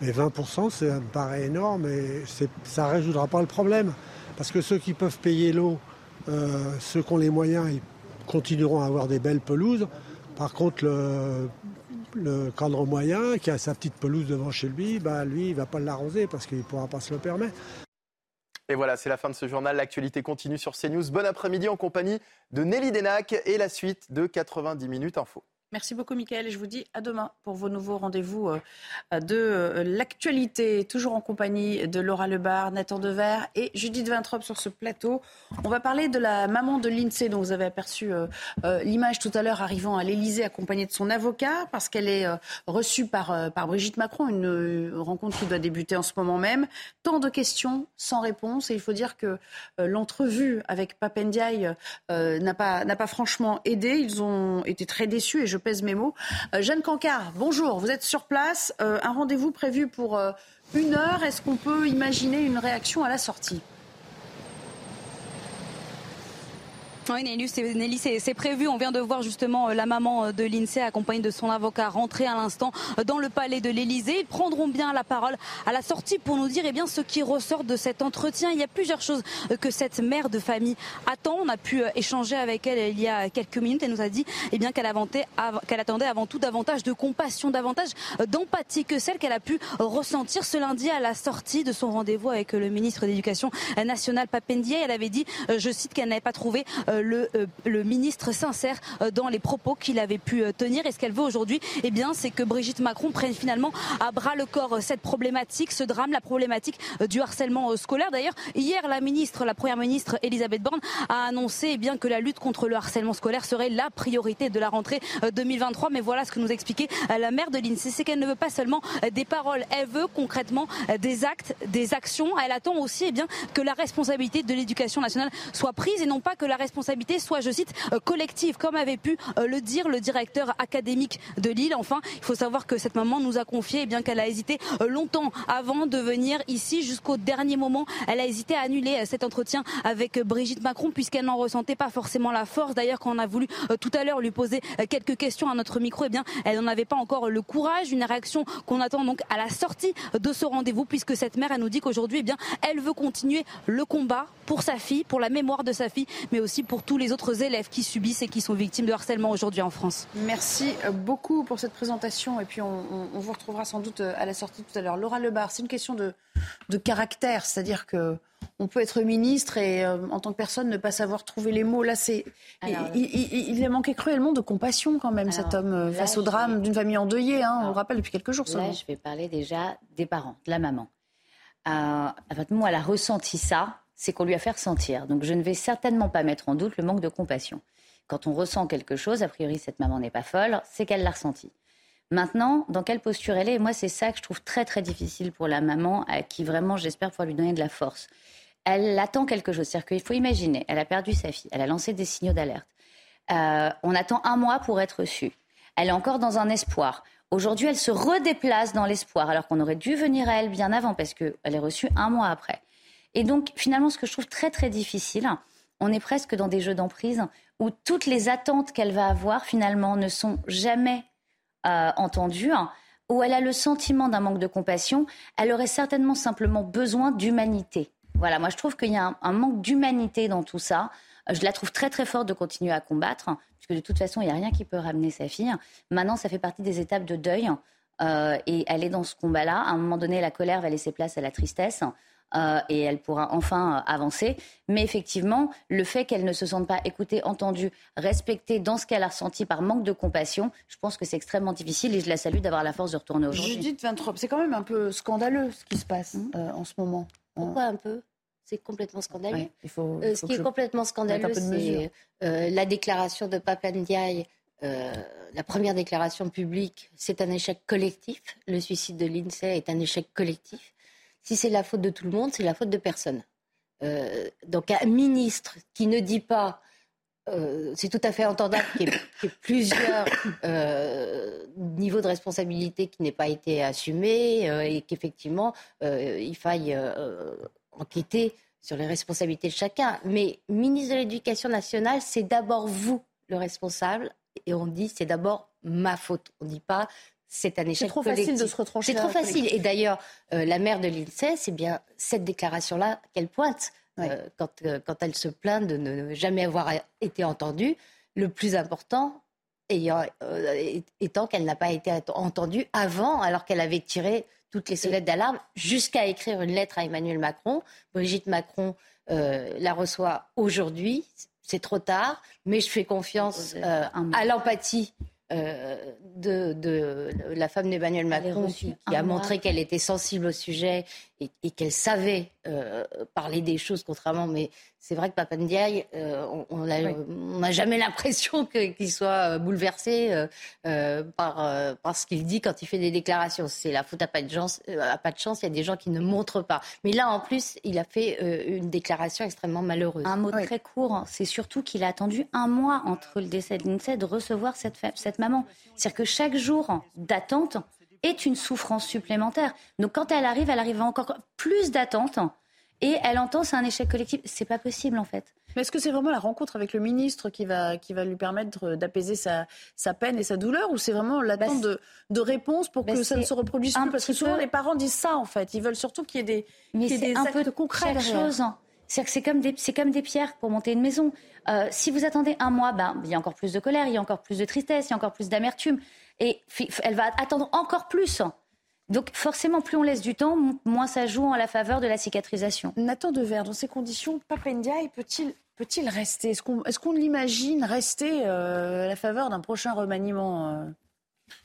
Mais 20%, ça me paraît énorme et ça ne résoudra pas le problème. Parce que ceux qui peuvent payer l'eau, euh, ceux qui ont les moyens, ils continueront à avoir des belles pelouses. Par contre, le, cadre moyen, qui a sa petite pelouse devant chez lui, bah, lui, il ne va pas l'arroser parce qu'il ne pourra pas se le permettre. Et voilà, c'est la fin de ce journal. L'actualité continue sur CNews. Bon après-midi en compagnie de Nelly Denac et la suite de 90 minutes info. Merci beaucoup, Mickaël. Et je vous dis à demain pour vos nouveaux rendez-vous euh, de euh, l'actualité. Toujours en compagnie de Laura Lebar, Nathan Dever et Judith Vintrop sur ce plateau. On va parler de la maman de l'INSEE dont vous avez aperçu euh, l'image tout à l'heure arrivant à l'Elysée accompagnée de son avocat parce qu'elle est reçue par, Brigitte Macron. Une rencontre qui doit débuter en ce moment même. Tant de questions sans réponse. Et il faut dire que l'entrevue avec Papendiaï n'a pas, pas franchement aidé. Ils ont été très déçus et je pèse mes mots. Euh, Jeanne Cancard, bonjour, vous êtes sur place. Euh, un rendez-vous prévu pour euh, une heure. Est-ce qu'on peut imaginer une réaction à la sortie? Oui, Nelly, c'est prévu. On vient de voir justement euh, la maman euh, de l'INSEE accompagnée de son avocat rentrer à l'instant euh, dans le palais de l'Elysée. Ils prendront bien la parole à la sortie pour nous dire eh bien, ce qui ressort de cet entretien. Il y a plusieurs choses que cette mère de famille attend. On a pu échanger avec elle il y a quelques minutes. Elle nous a dit eh bien, qu'elle attendait avant tout davantage de compassion, davantage d'empathie que celle qu'elle a pu ressentir ce lundi à la sortie de son rendez-vous avec le ministre de l'Éducation nationale, Papendier. Elle avait dit, je cite, qu'elle n'avait pas trouvé le, euh, le ministre sincère euh, dans les propos qu'il avait pu euh, tenir. Et ce qu'elle veut aujourd'hui, eh bien, c'est que Brigitte Macron prenne finalement à bras le corps cette problématique, ce drame, la problématique du harcèlement scolaire. D'ailleurs, hier, la ministre, la première ministre Elisabeth Borne a annoncé eh bien, que la lutte contre le harcèlement scolaire serait la priorité de la rentrée 2023. Mais voilà ce que nous expliquait la maire de l'INSEE, c'est qu'elle ne veut pas seulement des paroles, elle veut concrètement des actes, des actions. Elle attend aussi eh bien, que la responsabilité de l'éducation nationale soit prise et non pas que la responsabilité soit, je cite, euh, collective, comme avait pu euh, le dire le directeur académique de Lille. Enfin, il faut savoir que cette maman nous a confié eh bien qu'elle a hésité euh, longtemps avant de venir ici jusqu'au dernier moment. Elle a hésité à annuler cet entretien avec Brigitte Macron puisqu'elle n'en ressentait pas forcément la force. D'ailleurs, quand on a voulu tout à l'heure lui poser quelques questions à notre micro, eh bien, elle n'en avait pas encore le courage. Une réaction qu'on attend donc à la sortie de ce rendez-vous puisque cette mère, elle nous dit qu'aujourd'hui, eh bien, elle veut continuer le combat pour sa fille, pour la mémoire de sa fille, mais aussi pour tous les autres élèves qui subissent et qui sont victimes de harcèlement aujourd'hui en France. Merci beaucoup pour cette présentation et puis on, vous retrouvera sans doute à la sortie tout à l'heure. Laura Lebar, c'est une question de, de caractère, c'est-à-dire que on peut être ministre et euh, en tant que personne ne pas savoir trouver les mots. Là, c'est il, a manqué cruellement de compassion quand même cet homme euh, face au drame d'une famille endeuillée. Hein, on le rappelle depuis quelques jours. Là, je vais parler déjà des parents, de la maman. Euh, partir elle a ressenti ça, c'est qu'on lui a fait ressentir. Donc je ne vais certainement pas mettre en doute le manque de compassion. Quand on ressent quelque chose, a priori cette maman n'est pas folle, c'est qu'elle l'a ressenti. Maintenant, dans quelle posture elle est Moi, c'est ça que je trouve très très difficile pour la maman, à qui vraiment j'espère pouvoir lui donner de la force. Elle attend quelque chose. C'est-à-dire qu'il faut imaginer, elle a perdu sa fille, elle a lancé des signaux d'alerte. Euh, on attend un mois pour être reçue. Elle est encore dans un espoir. Aujourd'hui, elle se redéplace dans l'espoir, alors qu'on aurait dû venir à elle bien avant, parce qu'elle est reçue un mois après. Et donc, finalement, ce que je trouve très, très difficile, on est presque dans des jeux d'emprise où toutes les attentes qu'elle va avoir, finalement, ne sont jamais euh, entendues, où elle a le sentiment d'un manque de compassion. Elle aurait certainement simplement besoin d'humanité. Voilà, moi, je trouve qu'il y a un, manque d'humanité dans tout ça. Je la trouve très, très forte de continuer à combattre, puisque de toute façon, il n'y a rien qui peut ramener sa fille. Maintenant, ça fait partie des étapes de deuil. Euh, et elle est dans ce combat-là. À un moment donné, la colère va laisser place à la tristesse. Euh, et elle pourra enfin euh, avancer. Mais effectivement, le fait qu'elle ne se sente pas écoutée, entendue, respectée dans ce qu'elle a ressenti par manque de compassion, je pense que c'est extrêmement difficile et je la salue d'avoir la force de retourner aujourd'hui. Judith Vintrop, c'est quand même un peu scandaleux ce qui se passe mmh. euh, en ce moment. Pourquoi un peu? C'est complètement scandaleux. ce qui est complètement scandaleux, c'est la déclaration de Papandiaï la première déclaration publique, c'est un échec collectif. Le suicide de l'INSEE est un échec collectif. Si c'est la faute de tout le monde, c'est la faute de personne. Euh, donc un ministre qui ne dit pas euh, c'est tout à fait entendable qu'il y, ait plusieurs euh, niveaux de responsabilité qui n'aient pas été assumés et qu'effectivement, il faille enquêter sur les responsabilités de chacun. Mais ministre de l'Éducation nationale, c'est d'abord vous le responsable. Et on dit c'est d'abord ma faute. On ne dit pas c'est un échec C'est trop facile de se retrancher. C'est trop facile. Et d'ailleurs, la mère de l'INSEE, c'est bien cette déclaration-là qu'elle pointe. Euh, quand, euh, quand, elle se plaint de ne jamais avoir été entendue. Le plus important ayant, euh, étant qu'elle n'a pas été entendue avant, alors qu'elle avait tiré toutes les sonnettes d'alarme, jusqu'à écrire une lettre à Emmanuel Macron. Brigitte Macron la reçoit aujourd'hui. C'est trop tard, mais je fais confiance à l'empathie de, de, la femme d'Emmanuel Macron qui, a montré qu'elle était sensible au sujet et, qu'elle savait euh, parler des choses contrairement. Mais c'est vrai que Papandiaï, euh, on n'a jamais l'impression qu'il soit euh, bouleversé par, par, ce qu'il dit quand il fait des déclarations. C'est la faute à pas de chance. à pas de chance, il y a des gens qui ne montrent pas. Mais là, en plus, il a fait une déclaration extrêmement malheureuse. Un mot très court, hein. c'est surtout qu'il a attendu un mois entre le décès de l'INSEE de recevoir cette, cette maman. C'est-à-dire que chaque jour d'attente est une souffrance supplémentaire. Donc quand elle arrive, elle arrive à encore plus d'attente et elle entend c'est un échec collectif. C'est pas possible en fait. Mais est-ce que c'est vraiment la rencontre avec le ministre qui va, qui va lui permettre d'apaiser sa, sa, peine et sa douleur ou c'est vraiment l'attente bah, de, de réponse pour bah, que ça ne se reproduise plus? Parce que souvent les parents disent ça en fait. Ils veulent surtout qu'il y ait des, Mais qu des un actes peu concrets. Chose. C'est c'est comme, des, comme des pierres pour monter une maison. Euh, si vous attendez un mois, ben, il y a encore plus de colère, il y a encore plus de tristesse, il y a encore plus d'amertume. Et elle va attendre encore plus. Donc forcément, plus on laisse du temps, moins ça joue en la faveur de la cicatrisation. Nathan Devers, dans ces conditions, Papendiaï peut-il peut-il rester? Est-ce qu'on est l'imagine rester euh, à la faveur d'un prochain remaniement euh?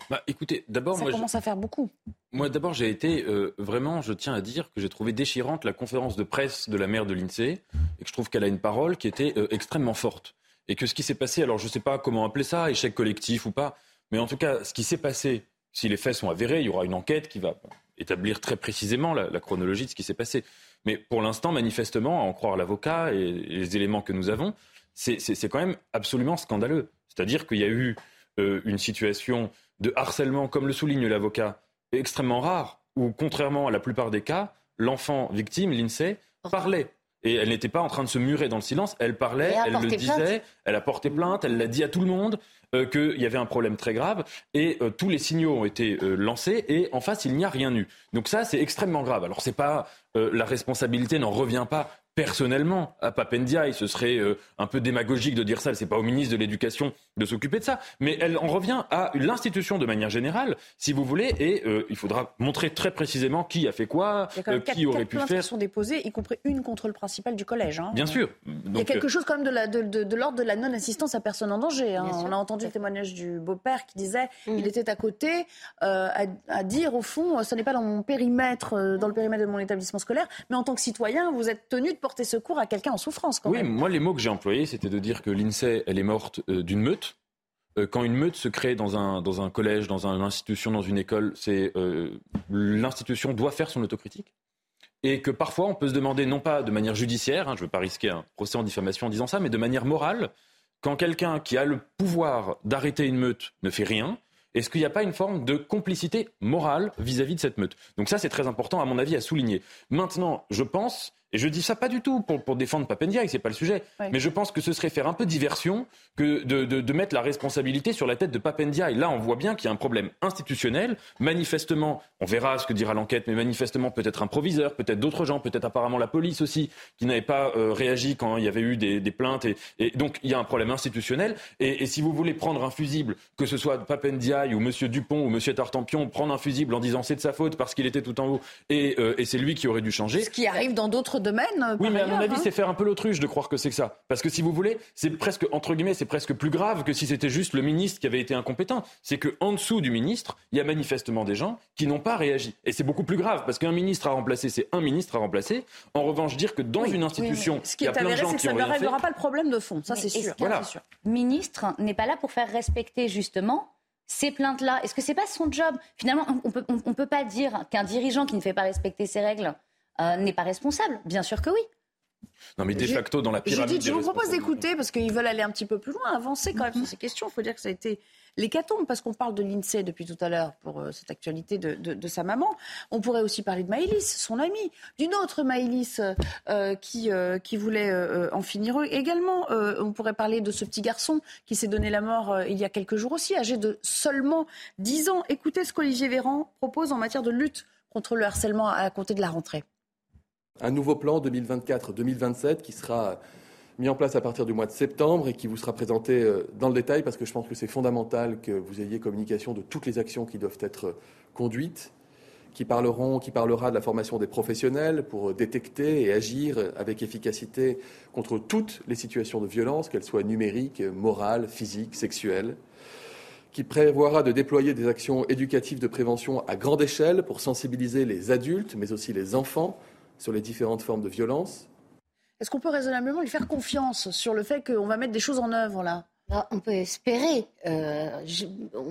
Bah, écoutez, d'abord, ça commence à faire beaucoup. Moi, d'abord, j'ai été euh, vraiment, je tiens à dire que j'ai trouvé déchirante la conférence de presse de la mère de l'Insee et que je trouve qu'elle a une parole qui était extrêmement forte et que ce qui s'est passé, alors je ne sais pas comment appeler ça, échec collectif ou pas, mais en tout cas, ce qui s'est passé, si les faits sont avérés, il y aura une enquête qui va établir très précisément la, chronologie de ce qui s'est passé. Mais pour l'instant, manifestement, à en croire l'avocat et, les éléments que nous avons, c'est quand même absolument scandaleux. C'est-à-dire qu'il y a eu euh, une situation de harcèlement, comme le souligne l'avocat, extrêmement rare, où, contrairement à la plupart des cas, l'enfant victime, l'INSEE, parlait. Et elle n'était pas en train de se murer dans le silence, elle parlait, elle le disait, elle a porté plainte, elle l'a dit à tout le monde. Euh, qu'il y avait un problème très grave et euh, tous les signaux ont été euh, lancés et en face il n'y a rien eu. Donc ça c'est extrêmement grave. Alors c'est pas la responsabilité n'en revient pas personnellement à Papendia. Ce serait euh, un peu démagogique de dire ça. C'est pas au ministre de l'Éducation de s'occuper de ça. Mais elle en revient à l'institution de manière générale, si vous voulez, et euh, il faudra montrer très précisément qui a fait quoi, euh, qui aurait pu faire. qui sont déposées, y compris une contre le principal du collège. Hein. Bien sûr. il y a quelque chose quand même de, de, l'ordre de la non-assistance à personne en danger. Hein. On a entendu le témoignage du beau-père qui disait mmh. il était à côté à, à, dire au fond, ce n'est pas dans mon périmètre, dans le périmètre de mon établissement scolaire, mais en tant que citoyen, vous êtes tenu de porter secours à quelqu'un en souffrance. Quand oui, moi les mots que j'ai employés, c'était de dire que l'INSEE, elle est morte euh, d'une meute. Euh, quand une meute se crée dans un, dans un collège, dans une institution, dans une école, c'est euh, l'institution doit faire son autocritique. Et que parfois, on peut se demander, non pas de manière judiciaire, hein, je ne veux pas risquer un procès en diffamation en disant ça, mais de manière morale, quand quelqu'un qui a le pouvoir d'arrêter une meute ne fait rien, est-ce qu'il n'y a pas une forme de complicité morale vis-à-vis -vis de cette meute? Donc ça, c'est très important, à mon avis, à souligner. Maintenant, je pense et je dis ça pas du tout pour, pour défendre Papendiaï, c'est pas le sujet. Mais je pense que ce serait faire un peu diversion que de, de, de mettre la responsabilité sur la tête de Papendiaï. Là, on voit bien qu'il y a un problème institutionnel. Manifestement, on verra ce que dira l'enquête, mais manifestement, peut-être un proviseur, peut-être d'autres gens, peut-être apparemment la police aussi, qui n'avait pas euh, réagi quand il y avait eu des, des plaintes. Et, et, donc, il y a un problème institutionnel. Et, et, si vous voulez prendre un fusible, que ce soit Papendiaï ou Monsieur Dupont ou Monsieur Tartampion, prendre un fusible en disant c'est de sa faute parce qu'il était tout en haut et, euh, et c'est lui qui aurait dû changer. Ce qui arrive dans d'autres domaine. Oui, mais à mon avis, hein. c'est faire un peu l'autruche de croire que c'est que ça. Parce que si vous voulez, c'est presque, entre guillemets, c'est presque plus grave que si c'était juste le ministre qui avait été incompétent. C'est qu'en dessous du ministre, il y a manifestement des gens qui n'ont pas réagi. Et c'est beaucoup plus grave parce qu'un ministre à remplacer, c'est un ministre à remplacer. En revanche, dire que dans une institution, ce qui il y a plein de gens qui ont rien fait. Ça ne réglera pas le problème de fond, ça c'est sûr. Voilà. sûr. Ministre n'est pas là pour faire respecter justement ces plaintes-là? Est-ce que c'est pas son job? Finalement, on peut, on, on peut pas dire qu'un dirigeant qui ne fait pas respecter ses règles euh, n'est pas responsable Bien sûr que oui. Non, mais de facto, dans la pyramide. je vous propose d'écouter parce qu'ils veulent aller un petit peu plus loin, avancer quand même sur ces questions. Il faut dire que ça a été l'hécatombe, parce qu'on parle de l'INSEE depuis tout à l'heure pour euh, cette actualité de, sa maman. On pourrait aussi parler de Maëlys, son amie, d'une autre Maëlys euh, qui, euh, qui voulait en finir également. on pourrait parler de ce petit garçon qui s'est donné la mort il y a quelques jours aussi, âgé de seulement 10 ans. Écoutez ce qu'Olivier Véran propose en matière de lutte contre le harcèlement à compter de la rentrée. Un nouveau plan 2024-2027 qui sera mis en place à partir du mois de septembre et qui vous sera présenté euh, dans le détail parce que je pense que c'est fondamental que vous ayez communication de toutes les actions qui doivent être euh, conduites, qui parleront, qui parlera de la formation des professionnels pour euh, détecter et agir avec efficacité contre toutes les situations de violence, qu'elles soient numériques, morales, physiques, sexuelles qui prévoira de déployer des actions éducatives de prévention à grande échelle pour sensibiliser les adultes, mais aussi les enfants, sur les différentes formes de violence, est-ce qu'on peut raisonnablement lui faire confiance sur le fait qu'on va mettre des choses en œuvre là? Bah, on peut espérer. Euh,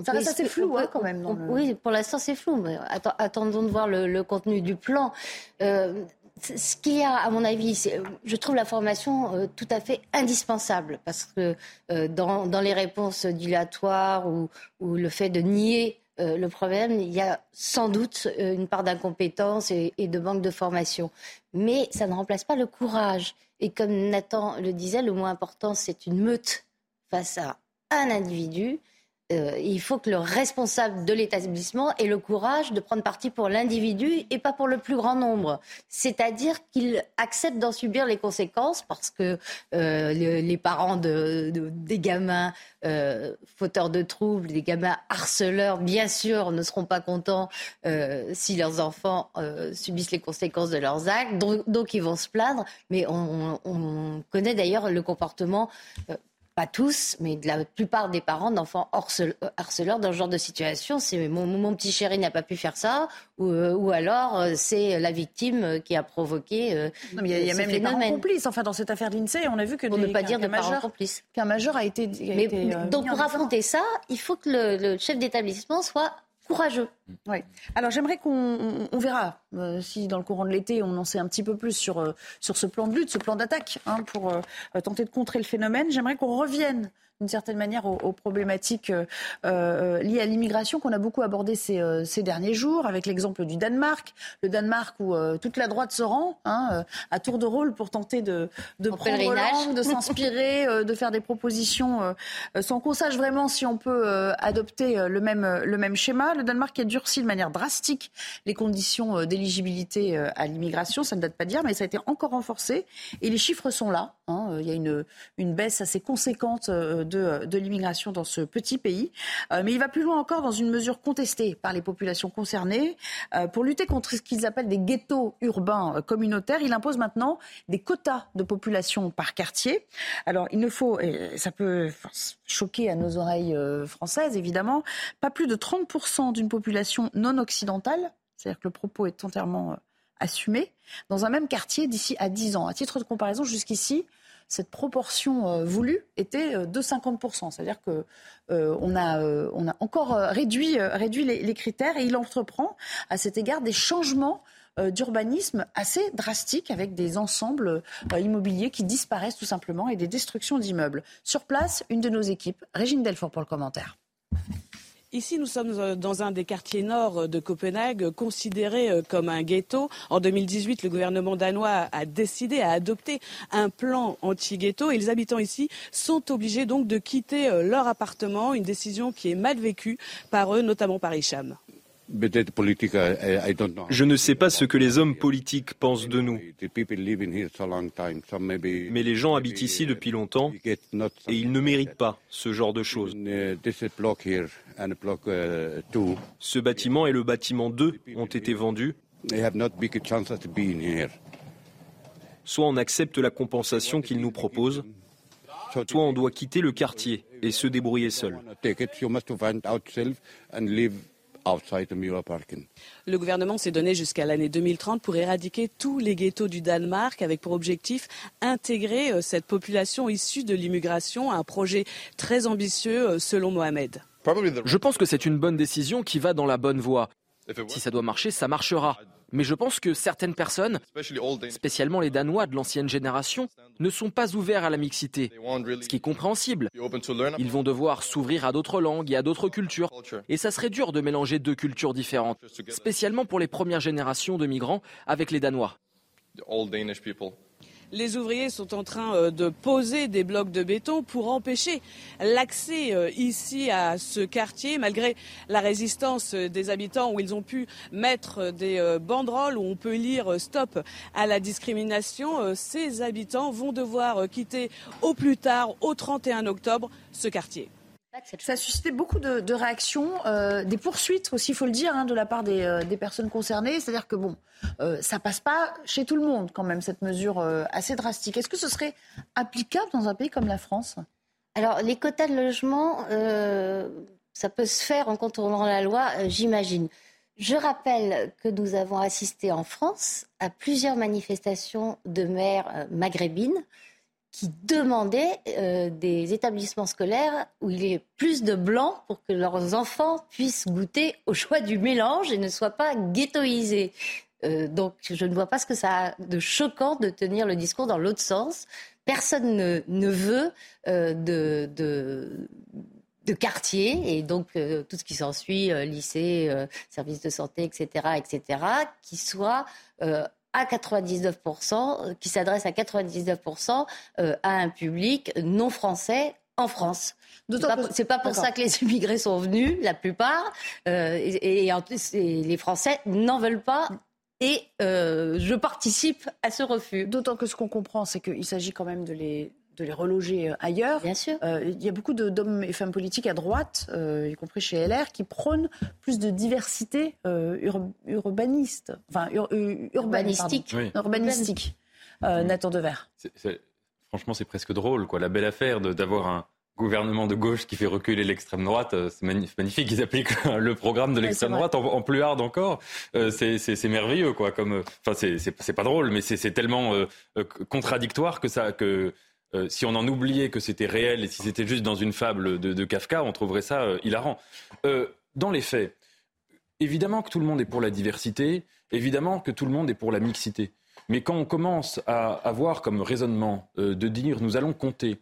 ça reste assez flou hein, quand même. Oui, pour l'instant c'est flou, mais attendons de voir le, contenu du plan. Euh, ce qu'il y a, à mon avis, je trouve la formation euh, tout à fait indispensable parce que dans, les réponses dilatoires ou, le fait de nier le problème, il y a sans doute une part d'incompétence et, de manque de formation mais ça ne remplace pas le courage. Et comme Nathan le disait, le moins important, c'est une meute face à un individu euh, il faut que le responsable de l'établissement ait le courage de prendre parti pour l'individu et pas pour le plus grand nombre. C'est-à-dire qu'il accepte d'en subir les conséquences parce que euh, les, parents de, des gamins euh, fauteurs de troubles, des gamins harceleurs, bien sûr, ne seront pas contents si leurs enfants subissent les conséquences de leurs actes. Donc, ils vont se plaindre. Mais on connaît d'ailleurs le comportement pas tous, mais de la plupart des parents d'enfants harceleurs dans ce genre de situation. C'est mon, petit chéri n'a pas pu faire ça, ou, euh, alors euh, c'est la victime qui a provoqué. Euh, il y a, même les parents complices. Enfin, dans cette affaire de l'INSEE, on a vu que pour ne pas dire de parents complices, qu'un majeur a été. donc pour affronter ça, il faut que le chef d'établissement soit courageux. Oui. Alors j'aimerais qu'on on verra euh, si dans le courant de l'été on en sait un petit peu plus sur, euh, sur ce plan de lutte, ce plan d'attaque hein, pour euh, tenter de contrer le phénomène. J'aimerais qu'on revienne d'une certaine manière aux, problématiques euh, euh, liées à l'immigration qu'on a beaucoup abordées ces, euh, ces, derniers jours, avec l'exemple du Danemark. Le Danemark où toute la droite se rend hein, à tour de rôle pour tenter de, de prendre langue, de s'inspirer, de faire des propositions sans qu'on sache vraiment si on peut adopter le même, le même schéma. Le Danemark a durci de manière drastique les conditions d'éligibilité à l'immigration, ça ne date pas dire, mais ça a été encore renforcé. Et les chiffres sont là. Hein. Il y a une, baisse assez conséquente de, l'immigration dans ce petit pays. Euh, mais il va plus loin encore dans une mesure contestée par les populations concernées. Euh, pour lutter contre ce qu'ils appellent des ghettos urbains euh, communautaires, il impose maintenant des quotas de population par quartier. Alors il ne faut, et ça peut choquer à nos oreilles françaises évidemment, pas plus de 30% d'une population non occidentale. C'est-à-dire que le propos est entièrement assumé, dans un même quartier d'ici à 10 ans. À titre de comparaison, jusqu'ici, cette proportion euh, voulue était euh, de 50%. C'est-à-dire qu'on euh, a, on a encore réduit, réduit les, critères et il entreprend à cet égard des changements d'urbanisme assez drastiques avec des ensembles immobiliers qui disparaissent tout simplement et des destructions d'immeubles. Sur place, une de nos équipes, Régine Delfort pour le commentaire. Ici, nous sommes euh, dans un des quartiers nord de Copenhague, considéré euh, comme un ghetto. En 2018, le gouvernement danois a décidé, à adopter un plan anti-ghetto et les habitants ici sont obligés donc de quitter euh, leur appartement, une décision qui est mal vécue par eux, notamment par Hicham. Je ne sais pas ce que les hommes politiques pensent de nous. Mais les gens habitent ici depuis longtemps et ils ne méritent pas ce genre de choses. Ce bâtiment et le bâtiment 2 ont été vendus. Soit on accepte la compensation qu'ils nous proposent, soit on doit quitter le quartier et se débrouiller seul. Le gouvernement s'est donné jusqu'à l'année 2030 pour éradiquer tous les ghettos du Danemark avec pour objectif intégrer euh, cette population issue de l'immigration à un projet très ambitieux euh, selon Mohamed. Je pense que c'est une bonne décision qui va dans la bonne voie. Si ça doit marcher, ça marchera. Mais je pense que certaines personnes, spécialement les Danois de l'ancienne génération, ne sont pas ouverts à la mixité, ce qui est compréhensible. Ils vont devoir s'ouvrir à d'autres langues et à d'autres cultures. Et ça serait dur de mélanger deux cultures différentes, spécialement pour les premières générations de migrants avec les Danois. Les ouvriers sont en train euh, de poser des blocs de béton pour empêcher l'accès euh, ici à ce quartier, malgré la résistance euh, des habitants où ils ont pu mettre des banderoles où on peut lire stop à la discrimination. Ces habitants vont devoir quitter au plus tard, au 31 octobre, ce quartier. Ça a suscité beaucoup de, réactions, euh, des poursuites aussi, il faut le dire, hein, de la part des, euh, personnes concernées. C'est-à-dire que bon, euh, ça passe pas chez tout le monde quand même cette mesure assez drastique. Est-ce que ce serait applicable dans un pays comme la France? Alors les quotas de logement, ça peut se faire en contournant la loi, j'imagine. Je rappelle que nous avons assisté en France à plusieurs manifestations de maires maghrébines qui demandaient euh, des établissements scolaires où il y ait plus de blancs pour que leurs enfants puissent goûter au choix du mélange et ne soient pas ghettoisés. Euh, donc je ne vois pas ce que ça a de choquant de tenir le discours dans l'autre sens. Personne ne, veut euh, de, de, de, quartier et donc tout ce qui s'ensuit, lycée, service de santé, etc., etc., qui soit à 99%, euh, qui s'adresse à 99% euh, à un public non français en France. C'est pas, pas pour ça que les immigrés sont venus, la plupart, euh, et, les Français n'en veulent pas. Et je participe à ce refus. D'autant que ce qu'on comprend, c'est qu'il s'agit quand même de les de les reloger euh, ailleurs. Bien sûr. Euh, il y a beaucoup d'hommes et femmes politiques à droite, euh, y compris chez LR, qui prônent plus de diversité urbaniste, enfin urbanistique, urbanistique. Nathan Dever. franchement, c'est presque drôle, quoi. La belle affaire d'avoir un gouvernement de gauche qui fait reculer l'extrême droite, c'est magnifique. Ils appliquent le programme de l'extrême droite en, plus hard encore. c'est merveilleux, quoi. Comme, enfin, c'est pas drôle, mais c'est tellement contradictoire que ça, que euh, si on en oubliait que c'était réel et si c'était juste dans une fable de, Kafka, on trouverait ça euh, hilarant. Euh, dans les faits, évidemment que tout le monde est pour la diversité, évidemment que tout le monde est pour la mixité. Mais quand on commence à avoir comme raisonnement de dire nous allons compter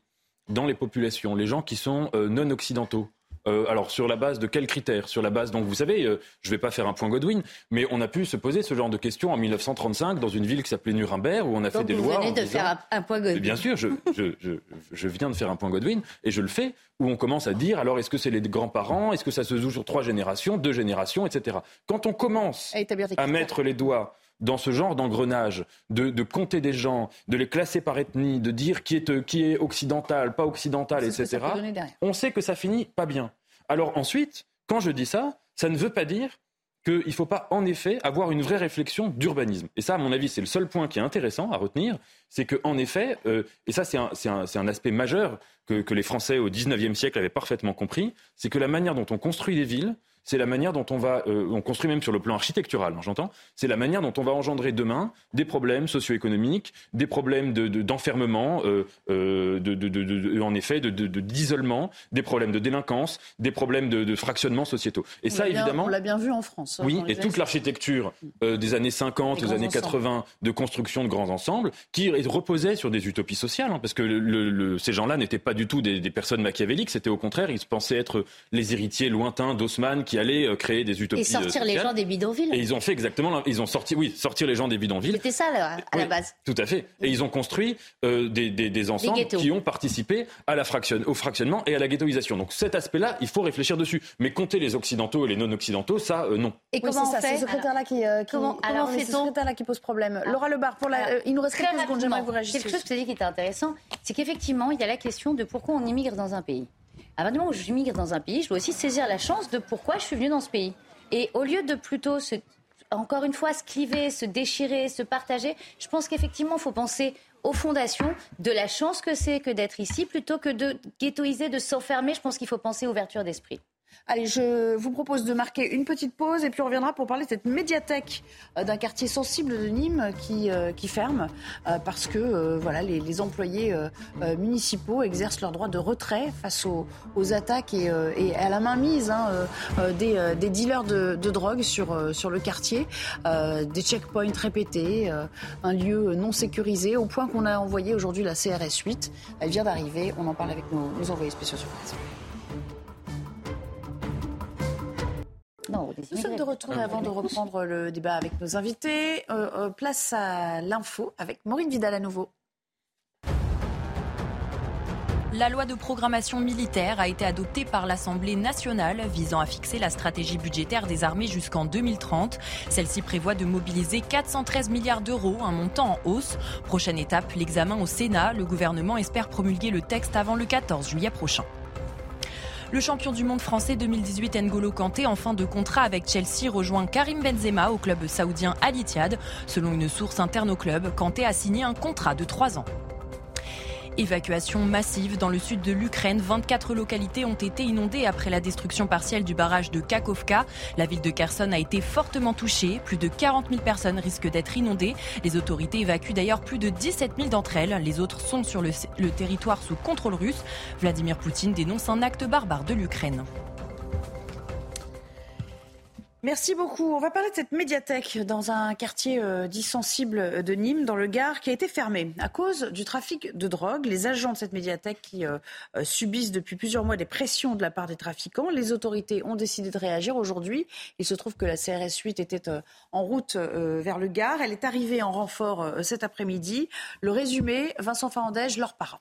dans les populations les gens qui sont non occidentaux, euh, alors sur la base de quels critères? Sur la base, donc vous savez, euh, je ne vais pas faire un point Godwin, mais on a pu se poser ce genre de questions en 1935 dans une ville qui s'appelait Nuremberg où on a fait des lois. Vous venez de faire un, point Godwin. Bien sûr, je, je, viens de faire un point Godwin et je le fais où on commence à dire alors est-ce que c'est les grands-parents? Est-ce que ça se joue sur trois générations, deux générations, etc. Quand on commence à mettre les doigts dans ce genre d'engrenage, de, compter des gens, de les classer par ethnie, de dire qui est, qui est occidental, pas occidental, etc., on sait que ça finit pas bien. Alors ensuite, quand je dis ça, ça ne veut pas dire qu'il ne faut pas en effet avoir une vraie réflexion d'urbanisme. Et ça, à mon avis, c'est le seul point qui est intéressant à retenir, c'est qu'en effet, euh, et ça c'est un, aspect majeur que, que les Français au XIXe siècle avaient parfaitement compris, c'est que la manière dont on construit les villes, c'est la manière dont on va, euh, on construit même sur le plan architectural, hein, j'entends, c'est la manière dont on va engendrer demain des problèmes socio-économiques, des problèmes d'enfermement, de, euh, de, en effet, d'isolement, des problèmes de délinquance, des problèmes de, fractionnement sociétaux. Et ça, évidemment. On l'a bien vu en France. Hein, oui, et toute l'architecture euh, des années 50, des années 80 de construction de grands ensembles, qui reposait sur des utopies sociales, hein, parce que le, ces gens-là n'étaient pas du tout des, des personnes machiavéliques, c'était au contraire, ils pensaient être les héritiers lointains d'Haussmann, qui allaient euh, créer des utopies. Et sortir les gens des bidonvilles. Et ils ont fait exactement, ils ont sorti, oui, sortir les gens des bidonvilles. C'était ça à la base. Tout à fait. Et ils ont construit euh, des, des, ensembles qui ont participé à la fraction, au fractionnement et à la ghettoisation. Donc cet aspect-là, il faut réfléchir dessus. Mais compter les occidentaux et les non-occidentaux, ça, euh, non. Et comment on fait C'est ce secrétaire-là qui, comment, comment fait-on qui pose problème? Ah. Laura Lebar, pour la, il nous reste quelques secondes, j'aimerais vous réagir. Quelque chose que vous qui était intéressant, c'est qu'effectivement, il y a la question de pourquoi on immigre dans un pays. À partir du moment où je migre dans un pays, je dois aussi saisir la chance de pourquoi je suis venu dans ce pays. Et au lieu de plutôt se, encore une fois se cliver, se déchirer, se partager, je pense qu'effectivement, il faut penser aux fondations, de la chance que c'est que d'être ici, plutôt que de ghettoiser, de s'enfermer. Je pense qu'il faut penser ouverture d'esprit. Allez, je vous propose de marquer une petite pause et puis on reviendra pour parler de cette médiathèque euh, d'un quartier sensible de Nîmes qui, euh, qui ferme euh, parce que voilà, les, employés municipaux exercent leur droit de retrait face aux, attaques et, à la mainmise hein, des, dealers de, de, drogue sur, sur le quartier, des checkpoints répétés, un lieu non sécurisé au point qu'on a envoyé aujourd'hui la CRS 8. Elle vient d'arriver, on en parle avec nos, nos envoyés spéciaux sur place. Nous sommes de retour avant de reprendre le débat avec nos invités. Euh, euh, place à l'info avec Maureen Vidal à nouveau. La loi de programmation militaire a été adoptée par l'Assemblée nationale visant à fixer la stratégie budgétaire des armées jusqu'en 2030. Celle-ci prévoit de mobiliser 413 milliards d'euros, un montant en hausse. Prochaine étape, l'examen au Sénat. Le gouvernement espère promulguer le texte avant le 14 juillet prochain. Le champion du monde français 2018 N'Golo Kanté, en fin de contrat avec Chelsea, rejoint Karim Benzema au club saoudien Al Ittihad. Selon une source interne au club, Kanté a signé un contrat de 3 ans. Évacuation massive dans le sud de l'Ukraine. 24 localités ont été inondées après la destruction partielle du barrage de Kakovka. La ville de Kherson a été fortement touchée. Plus de 40 000 personnes risquent d'être inondées. Les autorités évacuent d'ailleurs plus de 17 000 d'entre elles. Les autres sont sur le, le territoire sous contrôle russe. Vladimir Poutine dénonce un acte barbare de l'Ukraine. Merci beaucoup. On va parler de cette médiathèque dans un quartier euh, dit sensible de Nîmes, dans le Gard, qui a été fermée à cause du trafic de drogue. Les agents de cette médiathèque qui euh, euh, subissent depuis plusieurs mois des pressions de la part des trafiquants. Les autorités ont décidé de réagir aujourd'hui. Il se trouve que la CRS 8 était en route vers le Gard. Elle est arrivée en renfort cet après-midi. Le résumé, Vincent Fandège, leur parent.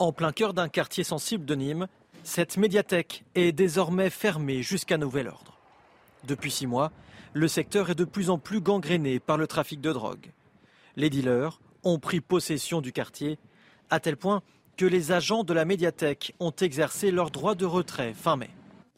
En plein cœur d'un quartier sensible de Nîmes, cette médiathèque est désormais fermée jusqu'à nouvel ordre. Depuis six mois, le secteur est de plus en plus gangréné par le trafic de drogue. Les dealers ont pris possession du quartier, à tel point que les agents de la médiathèque ont exercé leur droit de retrait fin mai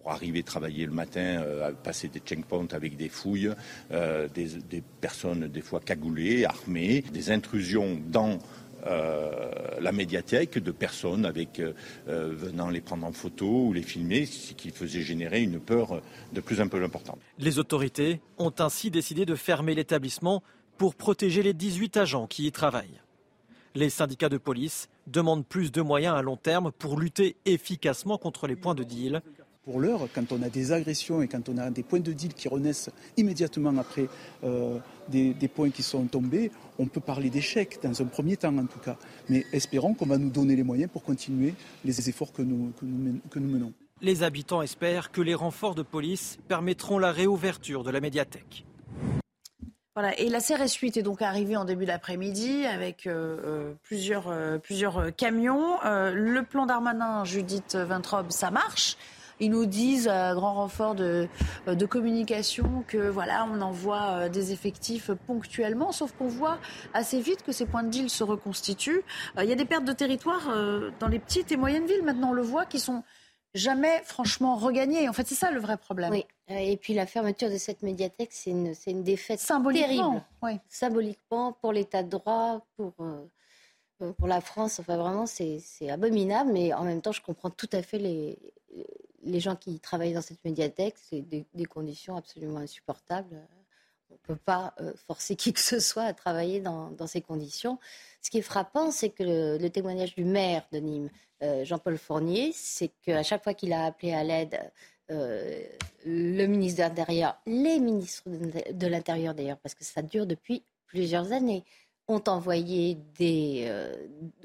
pour arriver travailler le matin, euh, passer des checkpoints avec des fouilles, euh, des, personnes des fois cagoulées, armées, des intrusions dans la médiathèque de personnes euh, euh, venant les prendre en photo ou les filmer, ce qui faisait générer une peur de plus en plus importante. Les autorités ont ainsi décidé de fermer l'établissement pour protéger les 18 agents qui y travaillent. Les syndicats de police demandent plus de moyens à long terme pour lutter efficacement contre les points de deal pour l'heure, quand on a des agressions et quand on a des points de deal qui renaissent immédiatement après euh, des, points qui sont tombés, on peut parler d'échec, dans un premier temps en tout cas. Mais espérons qu'on va nous donner les moyens pour continuer les efforts que nous, que nous menons. Les habitants espèrent que les renforts de police permettront la réouverture de la médiathèque. Voilà, et la CRS 8 est donc arrivée en début d'après-midi avec euh, euh, plusieurs, plusieurs camions. le plan d'Armanin, Judith Vintrobe, ça marche. Ils nous disent à grand renfort de, de communication que voilà, on envoie euh, des effectifs ponctuellement, sauf qu'on voit assez vite que ces points de deal se reconstituent. Euh, il y a des pertes de territoire euh, dans les petites et moyennes villes, maintenant on le voit, qui sont jamais franchement regagnées. En fait, c'est ça le vrai problème. Oui. Et puis la fermeture de cette médiathèque, c'est une, une défaite Symboliquement, terrible. Oui. Symboliquement, pour l'état de droit, pour, pour la France, enfin vraiment, c'est abominable. Mais en même temps, je comprends tout à fait les, les gens qui travaillent dans cette médiathèque, c'est des, conditions absolument insupportables. On ne peut pas euh, forcer qui que ce soit à travailler dans, ces conditions. Ce qui est frappant, c'est que le, témoignage du maire de Nîmes, euh, Jean-Paul Fournier, c'est qu'à chaque fois qu'il a appelé à l'aide euh, le ministre de l'Intérieur, les ministres de l'Intérieur d'ailleurs, parce que ça dure depuis plusieurs années, ont envoyé des,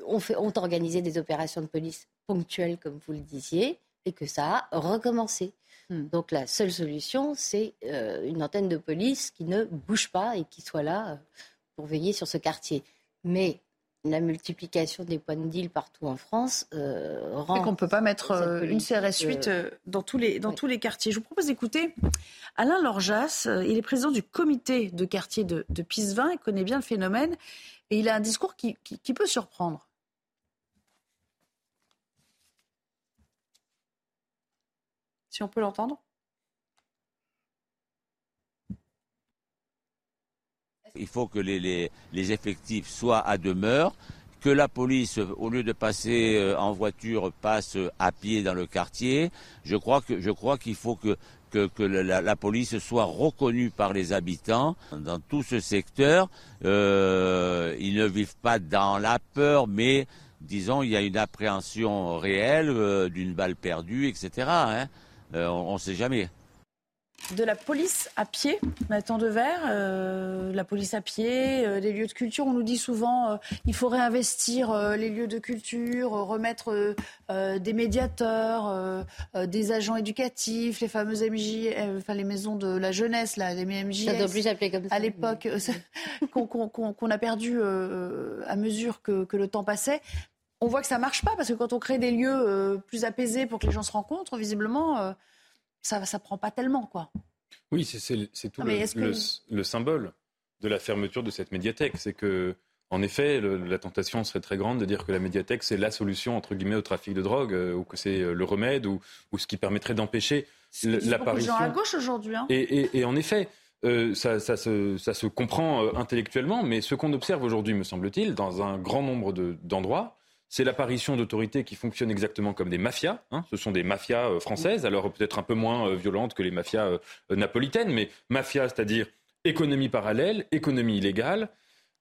ont, organisé des opérations de police ponctuelles, comme vous le disiez et que ça a recommencé. Hmm. Donc la seule solution, c'est euh, une antenne de police qui ne bouge pas et qui soit là euh, pour veiller sur ce quartier. Mais la multiplication des points de deal partout en France euh, rend. Et qu'on ne peut pas mettre une CRS 8 dans, tous les, dans tous les quartiers. Je vous propose d'écouter Alain Lorjas. Il est président du comité de quartier de, de Pisevin. Il connaît bien le phénomène. Et il a un discours qui peut surprendre. Si on peut l'entendre Il faut que les, effectifs soient à demeure, que la police, au lieu de passer euh, en voiture, passe à pied dans le quartier. Je crois qu'il faut que que, la, police soit reconnue par les habitants dans tout ce secteur. Euh, ils ne vivent pas dans la peur, mais disons il y a une appréhension réelle euh, d'une balle perdue, etc. on ne sait jamais de la police à pied, Nathan Devers, euh, la police à pied, euh, les lieux de culture. On nous dit souvent qu'il euh, il faut réinvestir les lieux de culture, remettre des médiateurs, des agents éducatifs, les fameuses MJ, enfin les maisons de la jeunesse, là, les MJ. Ça doit plus s'appeler comme ça. À l'époque, qu'on a perdu à mesure que, que, le temps passait. On voit que ça marche pas parce que quand on crée des lieux plus apaisés pour que les gens se rencontrent, visiblement ça ne prend pas tellement, quoi. Oui, c'est tout le, symbole de la fermeture de cette médiathèque. C'est que, en effet, la tentation serait très grande de dire que la médiathèque, c'est la solution, entre guillemets, au trafic de drogue, euh, ou que c'est euh, le remède, ou, ce qui permettrait d'empêcher l'apparition. gens à gauche aujourd'hui. Hein. Et, en effet, euh, ça, se, comprend intellectuellement, mais ce qu'on observe aujourd'hui, me semble-t-il, dans un grand nombre d'endroits, c'est l'apparition d'autorités qui fonctionnent exactement comme des mafias. Hein. Ce sont des mafias euh, françaises, alors peut-être un peu moins euh, violentes que les mafias euh, napolitaines, mais mafias, c'est-à-dire économie parallèle, économie illégale,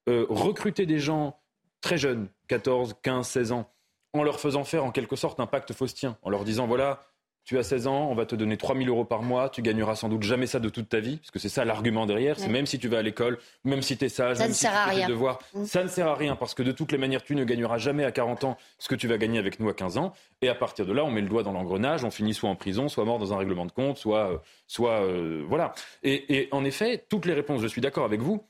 recruter des gens très jeunes, 14, 15, 16 ans, en leur faisant faire en quelque sorte un pacte faustien, en leur disant voilà, tu as 16 ans, on va te donner 3 000 euros par mois, tu gagneras sans doute jamais ça de toute ta vie, parce que c'est ça l'argument derrière, c'est même si tu vas à l'école, même si tu es sage, même si tu fais tes devoirs, mm. ça ne sert à rien, parce que de toutes les manières, tu ne gagneras jamais à 40 ans ce que tu vas gagner avec nous à 15 ans, et à partir de là, on met le doigt dans l'engrenage, on finit soit en prison, soit mort dans un règlement de compte, soit... Euh, soit euh, voilà. Et, en effet, toutes les réponses, je suis d'accord avec vous,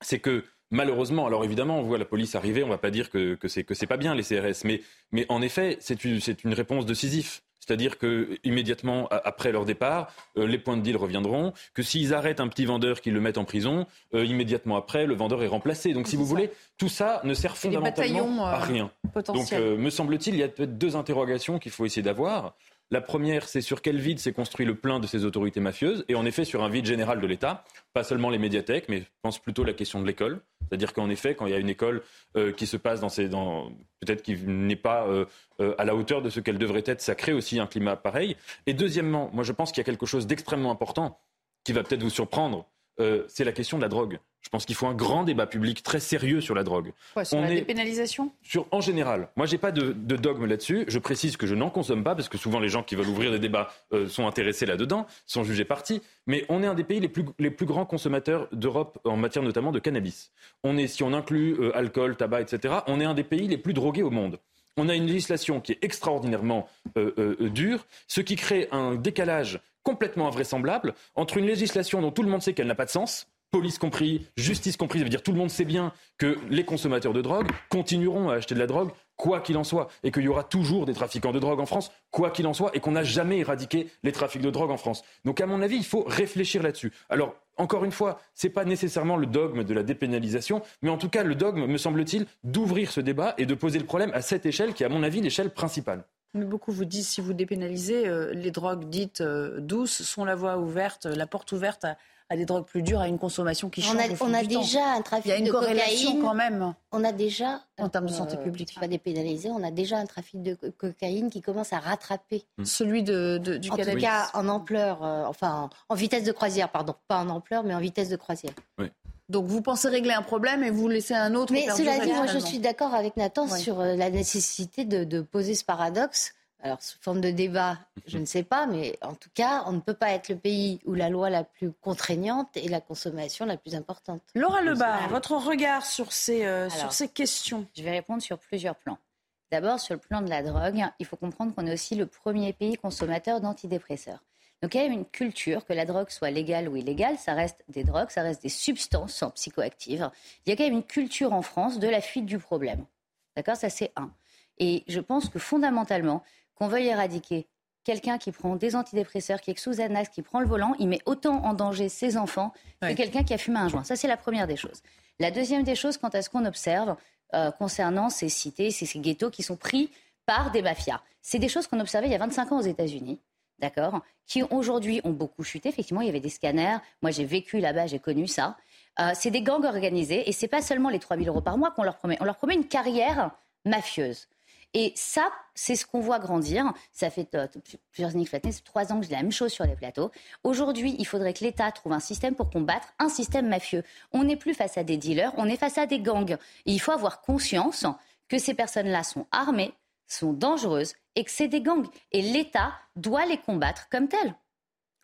c'est que malheureusement, alors évidemment, on voit la police arriver, on ne va pas dire que, que c'est que c'est pas bien les CRS, mais, mais en effet, c'est une, une réponse de Sisyphe. C'est-à-dire que immédiatement après leur départ, euh, les points de deal reviendront. Que s'ils arrêtent un petit vendeur, qu'ils le mettent en prison, euh, immédiatement après, le vendeur est remplacé. Donc, si vous voulez, tout ça ne sert fondamentalement à euh, rien. Donc, me semble-t-il, il y a peut-être deux interrogations qu'il faut essayer d'avoir. La première, c'est sur quel vide s'est construit le plein de ces autorités mafieuses, et en effet sur un vide général de l'État, pas seulement les médiathèques, mais je pense plutôt à la question de l'école. C'est-à-dire qu'en effet, quand il y a une école euh, qui se passe dans ces, dans, peut-être qui n'est pas euh, euh, à la hauteur de ce qu'elle devrait être, ça crée aussi un climat pareil. Et deuxièmement, moi je pense qu'il y a quelque chose d'extrêmement important qui va peut-être vous surprendre, c'est la question de la drogue. Je pense qu'il faut un grand débat public très sérieux sur la drogue. sur la dépénalisation? sur, En général. Moi, j'ai pas de, dogme là-dessus. Je précise que je n'en consomme pas parce que souvent les gens qui veulent ouvrir des débats euh, sont intéressés là-dedans, sont jugés partis. Mais on est un des pays les plus, les plus grands consommateurs d'Europe en matière notamment de cannabis. On est, si on inclut euh, alcool, tabac, etc., on est un des pays les plus drogués au monde. On a une législation qui est extraordinairement euh, dure, ce qui crée un décalage complètement invraisemblable entre une législation dont tout le monde sait qu'elle n'a pas de sens, police compris, justice compris, ça veut dire tout le monde sait bien que les consommateurs de drogue continueront à acheter de la drogue quoi qu'il en soit, et qu'il y aura toujours des trafiquants de drogue en France, quoi qu'il en soit, et qu'on n'a jamais éradiqué les trafics de drogue en France. Donc à mon avis, il faut réfléchir là-dessus. Alors, encore une fois, ce n'est pas nécessairement le dogme de la dépénalisation, mais en tout cas le dogme, me semble-t-il, d'ouvrir ce débat et de poser le problème à cette échelle qui est, à mon avis, l'échelle principale. Mais beaucoup vous disent, si vous dépénalisez, euh, les drogues dites euh, douces sont la voie ouverte, la porte ouverte à, à des drogues plus dures, à une consommation qui change. On a, déjà un trafic de Il y a une corrélation quand même. On a déjà, en termes de santé euh, publique, pas dépénalisé, on a déjà un trafic de cocaïne qui commence à rattraper. Hmm. Celui de, du En tout cas, en ampleur, euh, enfin, en vitesse de croisière, pardon. Pas en ampleur, mais en vitesse de croisière. Oui. Donc vous pensez régler un problème et vous laissez un autre. Mais cela dit, moi je suis d'accord avec Nathan sur euh, la nécessité de, de, poser ce paradoxe alors, sous forme de débat, je ne sais pas, mais en tout cas, on ne peut pas être le pays où la loi la plus contraignante et la consommation la plus importante. Laura Lebar, votre regard sur ces, euh, sur ces questions Je vais répondre sur plusieurs plans. D'abord, sur le plan de la drogue, il faut comprendre qu'on est aussi le premier pays consommateur d'antidépresseurs. Donc il y a une culture, que la drogue soit légale ou illégale, ça reste des drogues, ça reste des substances psychoactives. Il y a quand même une culture en France de la fuite du problème. D'accord? Ça, c'est un. Et je pense que fondamentalement, qu'on veuille éradiquer quelqu'un qui prend des antidépresseurs, qui est sous Xanax, qui prend le volant, il met autant en danger ses enfants que quelqu'un qui a fumé un joint. Ça, c'est la première des choses. La deuxième des choses, quant à ce qu'on observe euh, concernant ces cités, ces, ces, ghettos qui sont pris par des mafias, c'est des choses qu'on observait il y a 25 ans aux États-Unis. D'accord Qui aujourd'hui ont beaucoup chuté. Effectivement, il y avait des scanners. Moi, j'ai vécu là-bas, j'ai connu ça. Euh, c'est des gangs organisés et c'est pas seulement les 3 000 euros par mois qu'on leur promet. On leur promet une carrière mafieuse. Et ça, c'est ce qu'on voit grandir. Ça fait euh, plusieurs années que trois ans que je dis la même chose sur les plateaux. Aujourd'hui, il faudrait que l'État trouve un système pour combattre un système mafieux. On n'est plus face à des dealers, on est face à des gangs. Il faut avoir conscience que ces personnes-là sont armées, sont dangereuses et que c'est des gangs. Et l'État doit les combattre comme tels.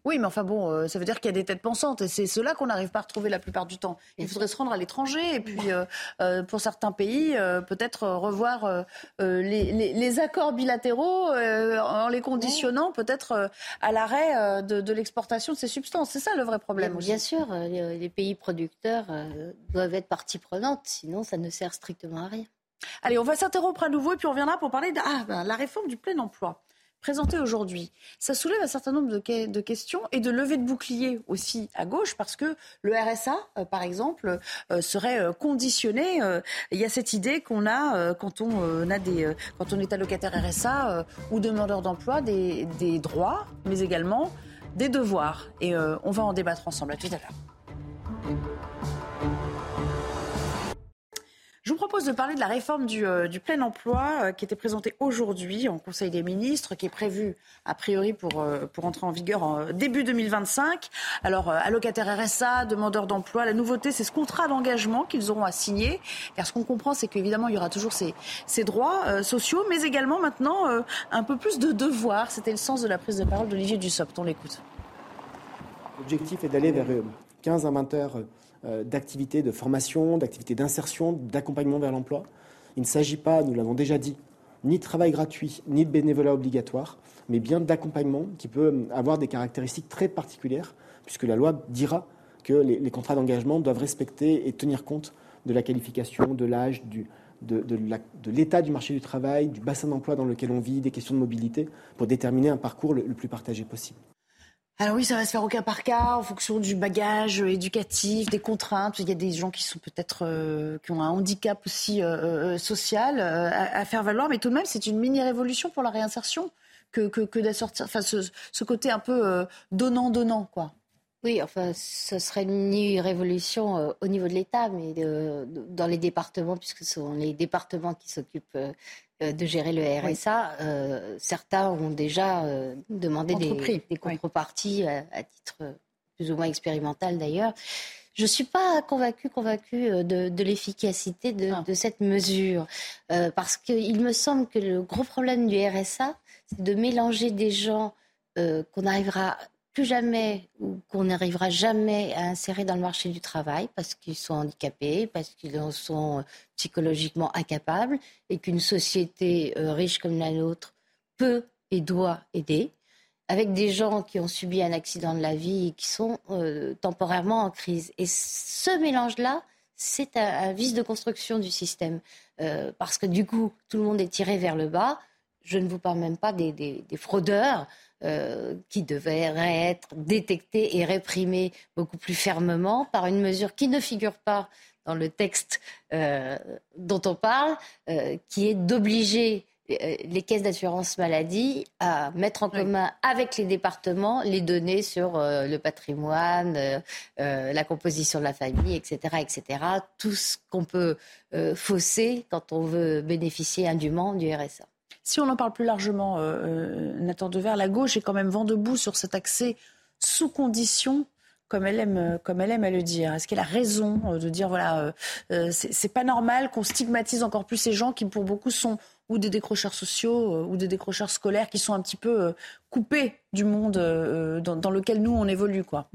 Oui, mais enfin bon, euh, ça veut dire qu'il y a des têtes pensantes et c'est cela qu'on n'arrive pas à retrouver la plupart du temps. Il faudrait se rendre à l'étranger et puis, euh, euh, pour certains pays, peut-être revoir les, accords bilatéraux en les conditionnant peut-être à l'arrêt de, l'exportation de ces substances. C'est ça le vrai problème. Bien, sûr, les pays producteurs doivent être partie prenante, sinon ça ne sert strictement à rien. Allez, on va s'interrompre à nouveau et puis on reviendra pour parler de ah, ben, la réforme du plein emploi présenté aujourd'hui, ça soulève un certain nombre de, questions et de levées de boucliers aussi à gauche parce que le RSA, euh, par exemple, euh, serait euh, conditionné. Il y a cette idée qu'on a quand on est allocataire RSA ou demandeur d'emploi, des, des, droits, mais également des devoirs. Et on va en débattre ensemble. À tout à l'heure. Je vous propose de parler de la réforme du, euh, plein emploi euh, qui était présentée aujourd'hui en Conseil des ministres, qui est prévue a priori pour, euh, entrer en vigueur en début 2025. Alors, allocataire RSA, demandeurs d'emploi, la nouveauté, c'est ce contrat d'engagement qu'ils auront à signer. Car ce qu'on comprend, c'est qu'évidemment, il y aura toujours ces, ces droits sociaux, mais également maintenant un peu plus de devoirs. C'était le sens de la prise de parole d'Olivier Dussopt. On l'écoute. L'objectif est d'aller vers 15 à 20 heures d'activités de formation, d'activités d'insertion, d'accompagnement vers l'emploi. Il ne s'agit pas, nous l'avons déjà dit, ni de travail gratuit, ni de bénévolat obligatoire, mais bien d'accompagnement qui peut avoir des caractéristiques très particulières, puisque la loi dira que les, contrats d'engagement doivent respecter et tenir compte de la qualification, de l'âge, de, l'état du marché du travail, du bassin d'emploi dans lequel on vit, des questions de mobilité, pour déterminer un parcours le plus partagé possible. Alors oui, ça va se faire au cas par cas, en fonction du bagage éducatif, des contraintes. Il y a des gens qui sont peut-être euh, qui ont un handicap aussi euh, euh, social à, faire valoir, mais tout de même, c'est une mini révolution pour la réinsertion que que, que d'assortir. Enfin, ce, côté un peu donnant donnant, quoi. Oui, enfin, ce serait une mini révolution au niveau de l'État, mais dans les départements, puisque ce sont les départements qui s'occupent euh, de gérer le RSA, euh, certains ont déjà euh, demandé des, des, contreparties à, titre plus ou moins expérimental d'ailleurs. Je ne suis pas convaincue, convaincue de, l'efficacité de, de, cette mesure, parce qu'il me semble que le gros problème du RSA, c'est de mélanger des gens qu'on arrivera plus jamais ou qu'on n'arrivera jamais à insérer dans le marché du travail parce qu'ils sont handicapés, parce qu'ils en sont euh, psychologiquement incapables et qu'une société euh, riche comme la nôtre peut et doit aider, avec des gens qui ont subi un accident de la vie et qui sont euh, temporairement en crise. Et ce mélange-là, c'est un, vice de construction du système, parce que du coup, tout le monde est tiré vers le bas. Je ne vous parle même pas des fraudeurs euh, qui devrait être détecté et réprimé beaucoup plus fermement par une mesure qui ne figure pas dans le texte euh, dont on parle, euh, qui est d'obliger les caisses d'assurance maladie à mettre en commun avec les départements les données sur le patrimoine, la composition de la famille, etc., etc. Tout ce qu'on peut fausser quand on veut bénéficier indûment du RSA. Si on en parle plus largement, euh, euh, Nathan Dever, la gauche est quand même vent debout sur cet accès sous condition comme elle aime, euh, comme elle aime à le dire. Est-ce qu'elle a raison de dire voilà, c'est pas normal qu'on stigmatise encore plus ces gens qui, pour beaucoup, sont ou des décrocheurs sociaux ou des décrocheurs scolaires qui sont un petit peu coupés du monde dans, lequel nous on évolue, quoi?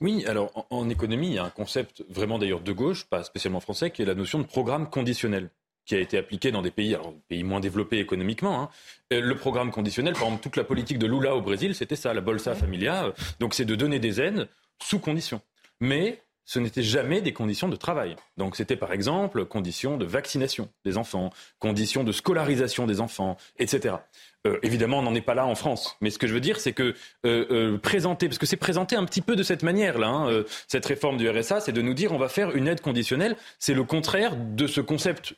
Oui, alors en, économie, il y a un concept vraiment d'ailleurs de gauche, pas spécialement français, qui est la notion de programme conditionnel qui a été appliqué dans des pays, alors, pays moins développés économiquement. Hein. Euh, le programme conditionnel, par exemple, toute la politique de Lula au Brésil, c'était ça, la Bolsa Familia. Donc c'est de donner des aides sous conditions. Mais ce n'était jamais des conditions de travail. Donc c'était par exemple conditions de vaccination des enfants, conditions de scolarisation des enfants, etc. Euh, évidemment, on n'en est pas là en France. Mais ce que je veux dire, c'est que euh, euh présenter, parce que c'est présenté un petit peu de cette manière-là, hein, euh, cette réforme du RSA, c'est de nous dire on va faire une aide conditionnelle. C'est le contraire de ce concept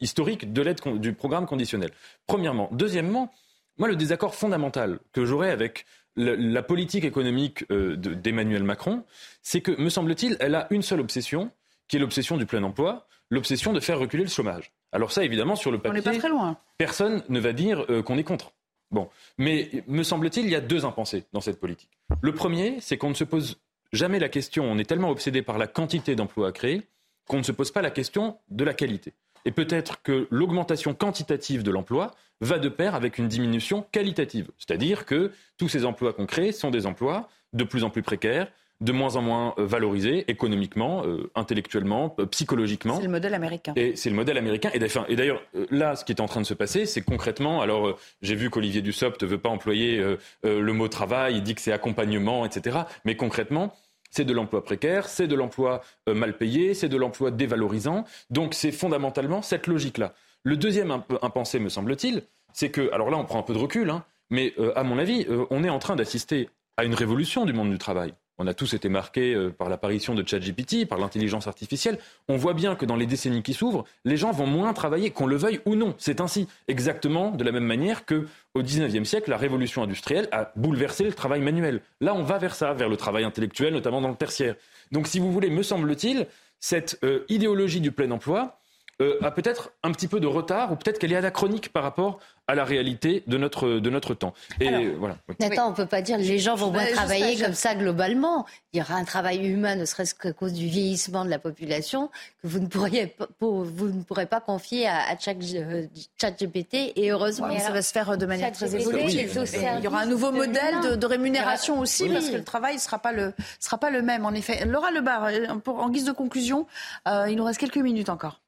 historique de l'aide du programme conditionnel. Premièrement. Deuxièmement, moi, le désaccord fondamental que j'aurais avec la, politique économique euh, d'Emmanuel Macron, c'est que, me semble-t-il, elle a une seule obsession, qui est l'obsession du plein emploi, l'obsession de faire reculer le chômage. Alors ça, évidemment, sur le papier, pas très loin. personne ne va dire euh, qu'on est contre. Bon, mais me semble-t-il, il y a deux impensés dans cette politique. Le premier, c'est qu'on ne se pose jamais la question, on est tellement obsédé par la quantité d'emplois à créer, qu'on ne se pose pas la question de la qualité. Et peut-être que l'augmentation quantitative de l'emploi va de pair avec une diminution qualitative. C'est-à-dire que tous ces emplois qu'on crée sont des emplois de plus en plus précaires, de moins en moins euh, valorisés économiquement, euh, intellectuellement, euh, psychologiquement. C'est le modèle américain. Et c'est le modèle américain. Et d'ailleurs, là, ce qui est en train de se passer, c'est concrètement, alors j'ai vu qu'Olivier Dussopt ne veut pas employer le mot travail, il dit que c'est accompagnement, etc. Mais concrètement, c'est de l'emploi précaire, c'est de l'emploi mal payé, c'est de l'emploi dévalorisant. Donc c'est fondamentalement cette logique-là. Le deuxième impensé, me semble-t-il, c'est que, alors là on prend un peu de recul, hein, mais à mon avis, on est en train d'assister à une révolution du monde du travail. On a tous été marqués euh, par l'apparition de ChatGPT, par l'intelligence artificielle. On voit bien que dans les décennies qui s'ouvrent, les gens vont moins travailler, qu'on le veuille ou non. C'est ainsi, exactement de la même manière que au XIXe siècle, la révolution industrielle a bouleversé le travail manuel. Là, on va vers ça, vers le travail intellectuel, notamment dans le tertiaire. Donc, si vous voulez, me semble-t-il, cette euh, idéologie du plein emploi, euh, a peut-être un petit peu de retard ou peut-être qu'elle est anachronique par rapport à la réalité de notre, de notre temps. Et voilà. Attends, on peut pas dire que les gens vont moins travailler comme ça globalement. Il y aura un travail humain, ne serait-ce qu'à cause du vieillissement de la population, que vous ne, pourriez pas, vous ne pourrez pas confier à, à ChatGPT. et heureusement. ça va se faire de manière très évoluée. Il y aura un nouveau modèle de, rémunération aussi, parce que le travail ne sera, pas le, sera pas le même, en effet. Laura Lebar, euh, pour, en guise de conclusion, euh, il nous reste quelques minutes encore.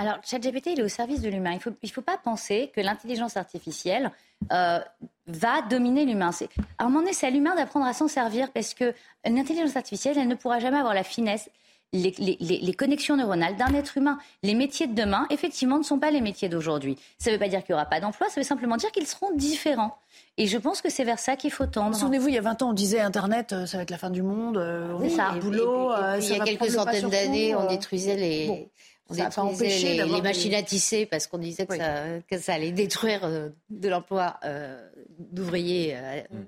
Alors, ChatGPT, il est au service de l'humain. Il ne faut, il faut pas penser que l'intelligence artificielle euh, va dominer l'humain. À un moment donné, c'est à l'humain d'apprendre à s'en servir parce qu'une intelligence artificielle, elle ne pourra jamais avoir la finesse, les, les, les, connexions neuronales d'un être humain. Les métiers de demain, effectivement, ne sont pas les métiers d'aujourd'hui. Ça ne veut pas dire qu'il n'y aura pas d'emploi, ça veut simplement dire qu'ils seront différents. Et je pense que c'est vers ça qu'il faut tendre. Souvenez-vous, il y a 20 ans, on disait Internet, euh, ça va être la fin du monde, euh, on ça. boulot. il y a quelques centaines d'années, on détruisait les, on ça a empêché les, les machines à tisser parce qu'on disait que, ça, que, ça, allait détruire euh, de l'emploi euh, d'ouvriers. Euh, mm.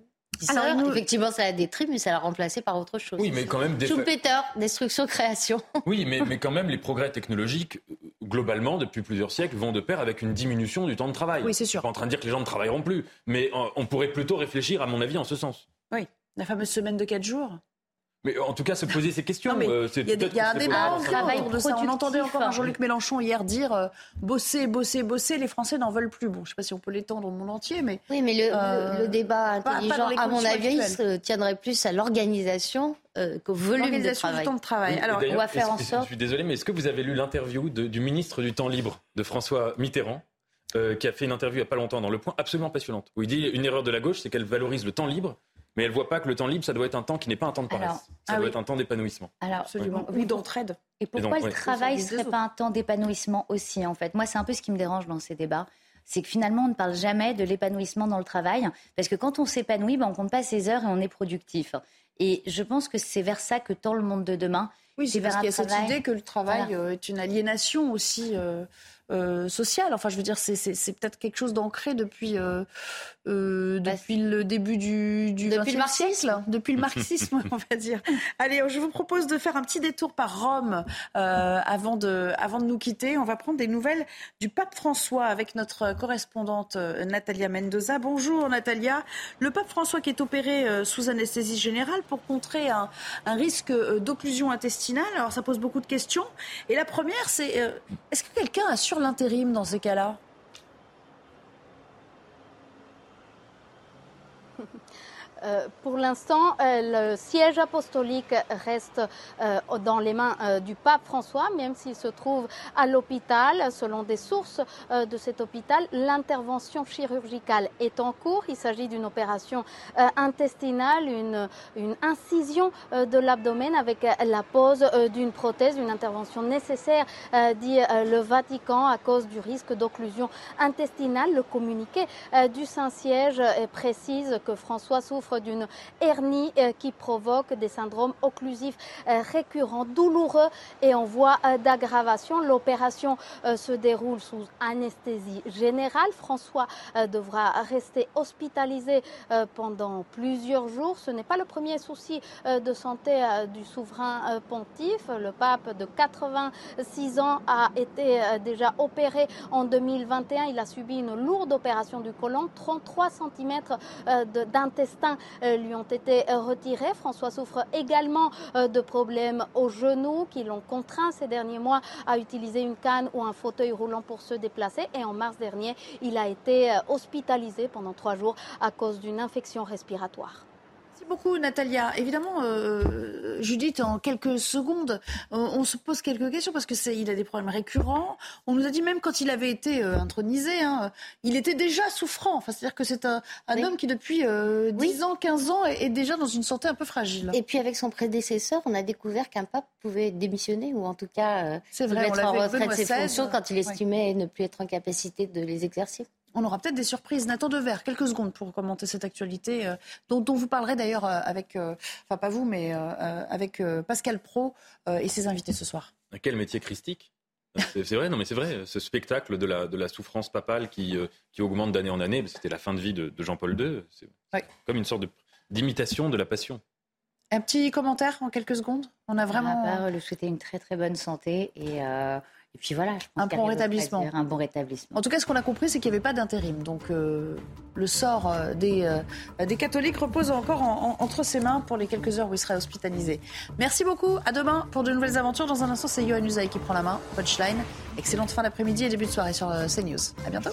Alors, effectivement, ça a détruit, mais ça l'a remplacé par autre chose. Oui, mais quand même. Schumpeter, destruction, création. Oui, mais, mais quand même, les progrès technologiques, globalement, depuis plusieurs siècles, vont de pair avec une diminution du temps de travail. Oui, c'est sûr. Je suis pas en train de dire que les gens ne travailleront plus, mais on pourrait plutôt réfléchir, à mon avis, en ce sens. Oui, la fameuse semaine de 4 jours. Mais en tout cas, se poser ces questions. Euh, il y, a, un débat autour de ça. On entendait encore Jean-Luc Mélenchon hier dire euh, bosser, bosser, bosser, les Français n'en veulent plus. Bon, je ne sais pas si on peut l'étendre au monde entier, mais. Oui, mais le, euh, débat intelligent, à mon avis, se tiendrait plus à l'organisation qu'au volume de travail. du temps de travail. Alors, on va faire en sorte. Je suis désolé, mais est-ce que vous avez lu l'interview du ministre du Temps libre de François Mitterrand qui a fait une interview il n'y a pas longtemps dans Le Point, absolument passionnante, où il dit une erreur de la gauche, c'est qu'elle valorise le temps libre mais elle voit pas que le temps libre, ça doit être un temps qui n'est pas un temps de paresse. ça ah doit être un temps d'épanouissement. Alors, absolument. Oui, d'entraide. Et pourquoi le travail ne serait pas un temps d'épanouissement aussi, en fait? Moi, c'est un peu ce qui me dérange dans ces débats. C'est que finalement, on ne parle jamais de l'épanouissement dans le travail. Parce que quand on s'épanouit, ben, on compte pas ses heures et on est productif. Et je pense que c'est vers ça que tend le monde de demain. Oui, c'est parce qu'il y a cette idée que le travail euh, est une aliénation aussi. Euh, euh, social. Enfin, je veux dire, c'est peut-être quelque chose d'ancré depuis, euh, euh, bah, depuis le début du, du depuis le siècle, depuis le marxisme, on va dire. Allez, je vous propose de faire un petit détour par Rome avant, de, avant de nous quitter. On va prendre des nouvelles du pape François avec notre correspondante Natalia Mendoza. Bonjour Natalia. Le pape François qui est opéré sous anesthésie générale pour contrer un, un risque d'occlusion intestinale. Alors, ça pose beaucoup de questions. Et la première, c'est est-ce que quelqu'un assure l'intérim dans ces cas-là? Pour l'instant, euh, le siège apostolique reste euh, dans les mains du pape François, même s'il se trouve à l'hôpital. Selon des sources de cet hôpital, l'intervention chirurgicale est en cours. Il s'agit d'une opération intestinale, une, une, incision de l'abdomen avec la pose d'une prothèse, une intervention nécessaire, dit le Vatican, à cause du risque d'occlusion intestinale. Le communiqué du Saint-Siège précise que François souffre d'une hernie euh, qui provoque des syndromes occlusifs euh, récurrents, douloureux et en voie d'aggravation. L'opération se déroule sous anesthésie générale. François devra rester hospitalisé pendant plusieurs jours. Ce n'est pas le premier souci de santé du souverain pontife. Le pape de 86 ans a été déjà opéré en 2021. Il a subi une lourde opération du côlon. 33 cm d'intestin euh, lui ont été retirés. François souffre également euh, de problèmes au genou qui l'ont contraint ces derniers mois à utiliser une canne ou un fauteuil roulant pour se déplacer. Et en mars dernier, il a été euh, hospitalisé pendant trois jours à cause d'une infection respiratoire. Merci beaucoup, Natalia. Évidemment, euh, Judith, en quelques secondes, on, se pose quelques questions parce que il a des problèmes récurrents. On nous a dit même quand il avait été euh, intronisé, hein, il était déjà souffrant. Enfin, c'est-à-dire que c'est un, homme qui, depuis euh, 10 ans, 15 ans, est, déjà dans une santé un peu fragile. Et puis, avec son prédécesseur, on a découvert qu'un pape pouvait démissionner ou en tout cas euh, c'est vrai, être en retraite ses fonctions quand il estimait ne plus être en capacité de les exercer on aura peut-être des surprises. Nathan Dever, quelques secondes pour commenter cette actualité, euh, dont, on vous parlerait d'ailleurs euh, avec, euh, enfin pas vous, mais avec Pascal Pro et ses invités ce soir. Quel métier christique c'est vrai, non mais c'est vrai, ce spectacle de la, de la souffrance papale qui, qui augmente d'année en année, c'était la fin de vie de, Jean-Paul II, c'est comme une sorte d'imitation de, la passion. Un petit commentaire en quelques secondes? On a vraiment... On va lui souhaiter une très très bonne santé et et puis voilà, je pense un bon rétablissement. Un bon rétablissement. En tout cas, ce qu'on a compris, c'est qu'il n'y avait pas d'intérim. Donc euh, le sort euh, des, euh, des catholiques repose encore entre ses mains pour les quelques heures où il sera hospitalisé. Merci beaucoup. À demain pour de nouvelles aventures. Dans un instant, c'est Yohann Usaï qui prend la main. Punchline. Excellente fin d'après-midi et début de soirée sur CNews. À bientôt.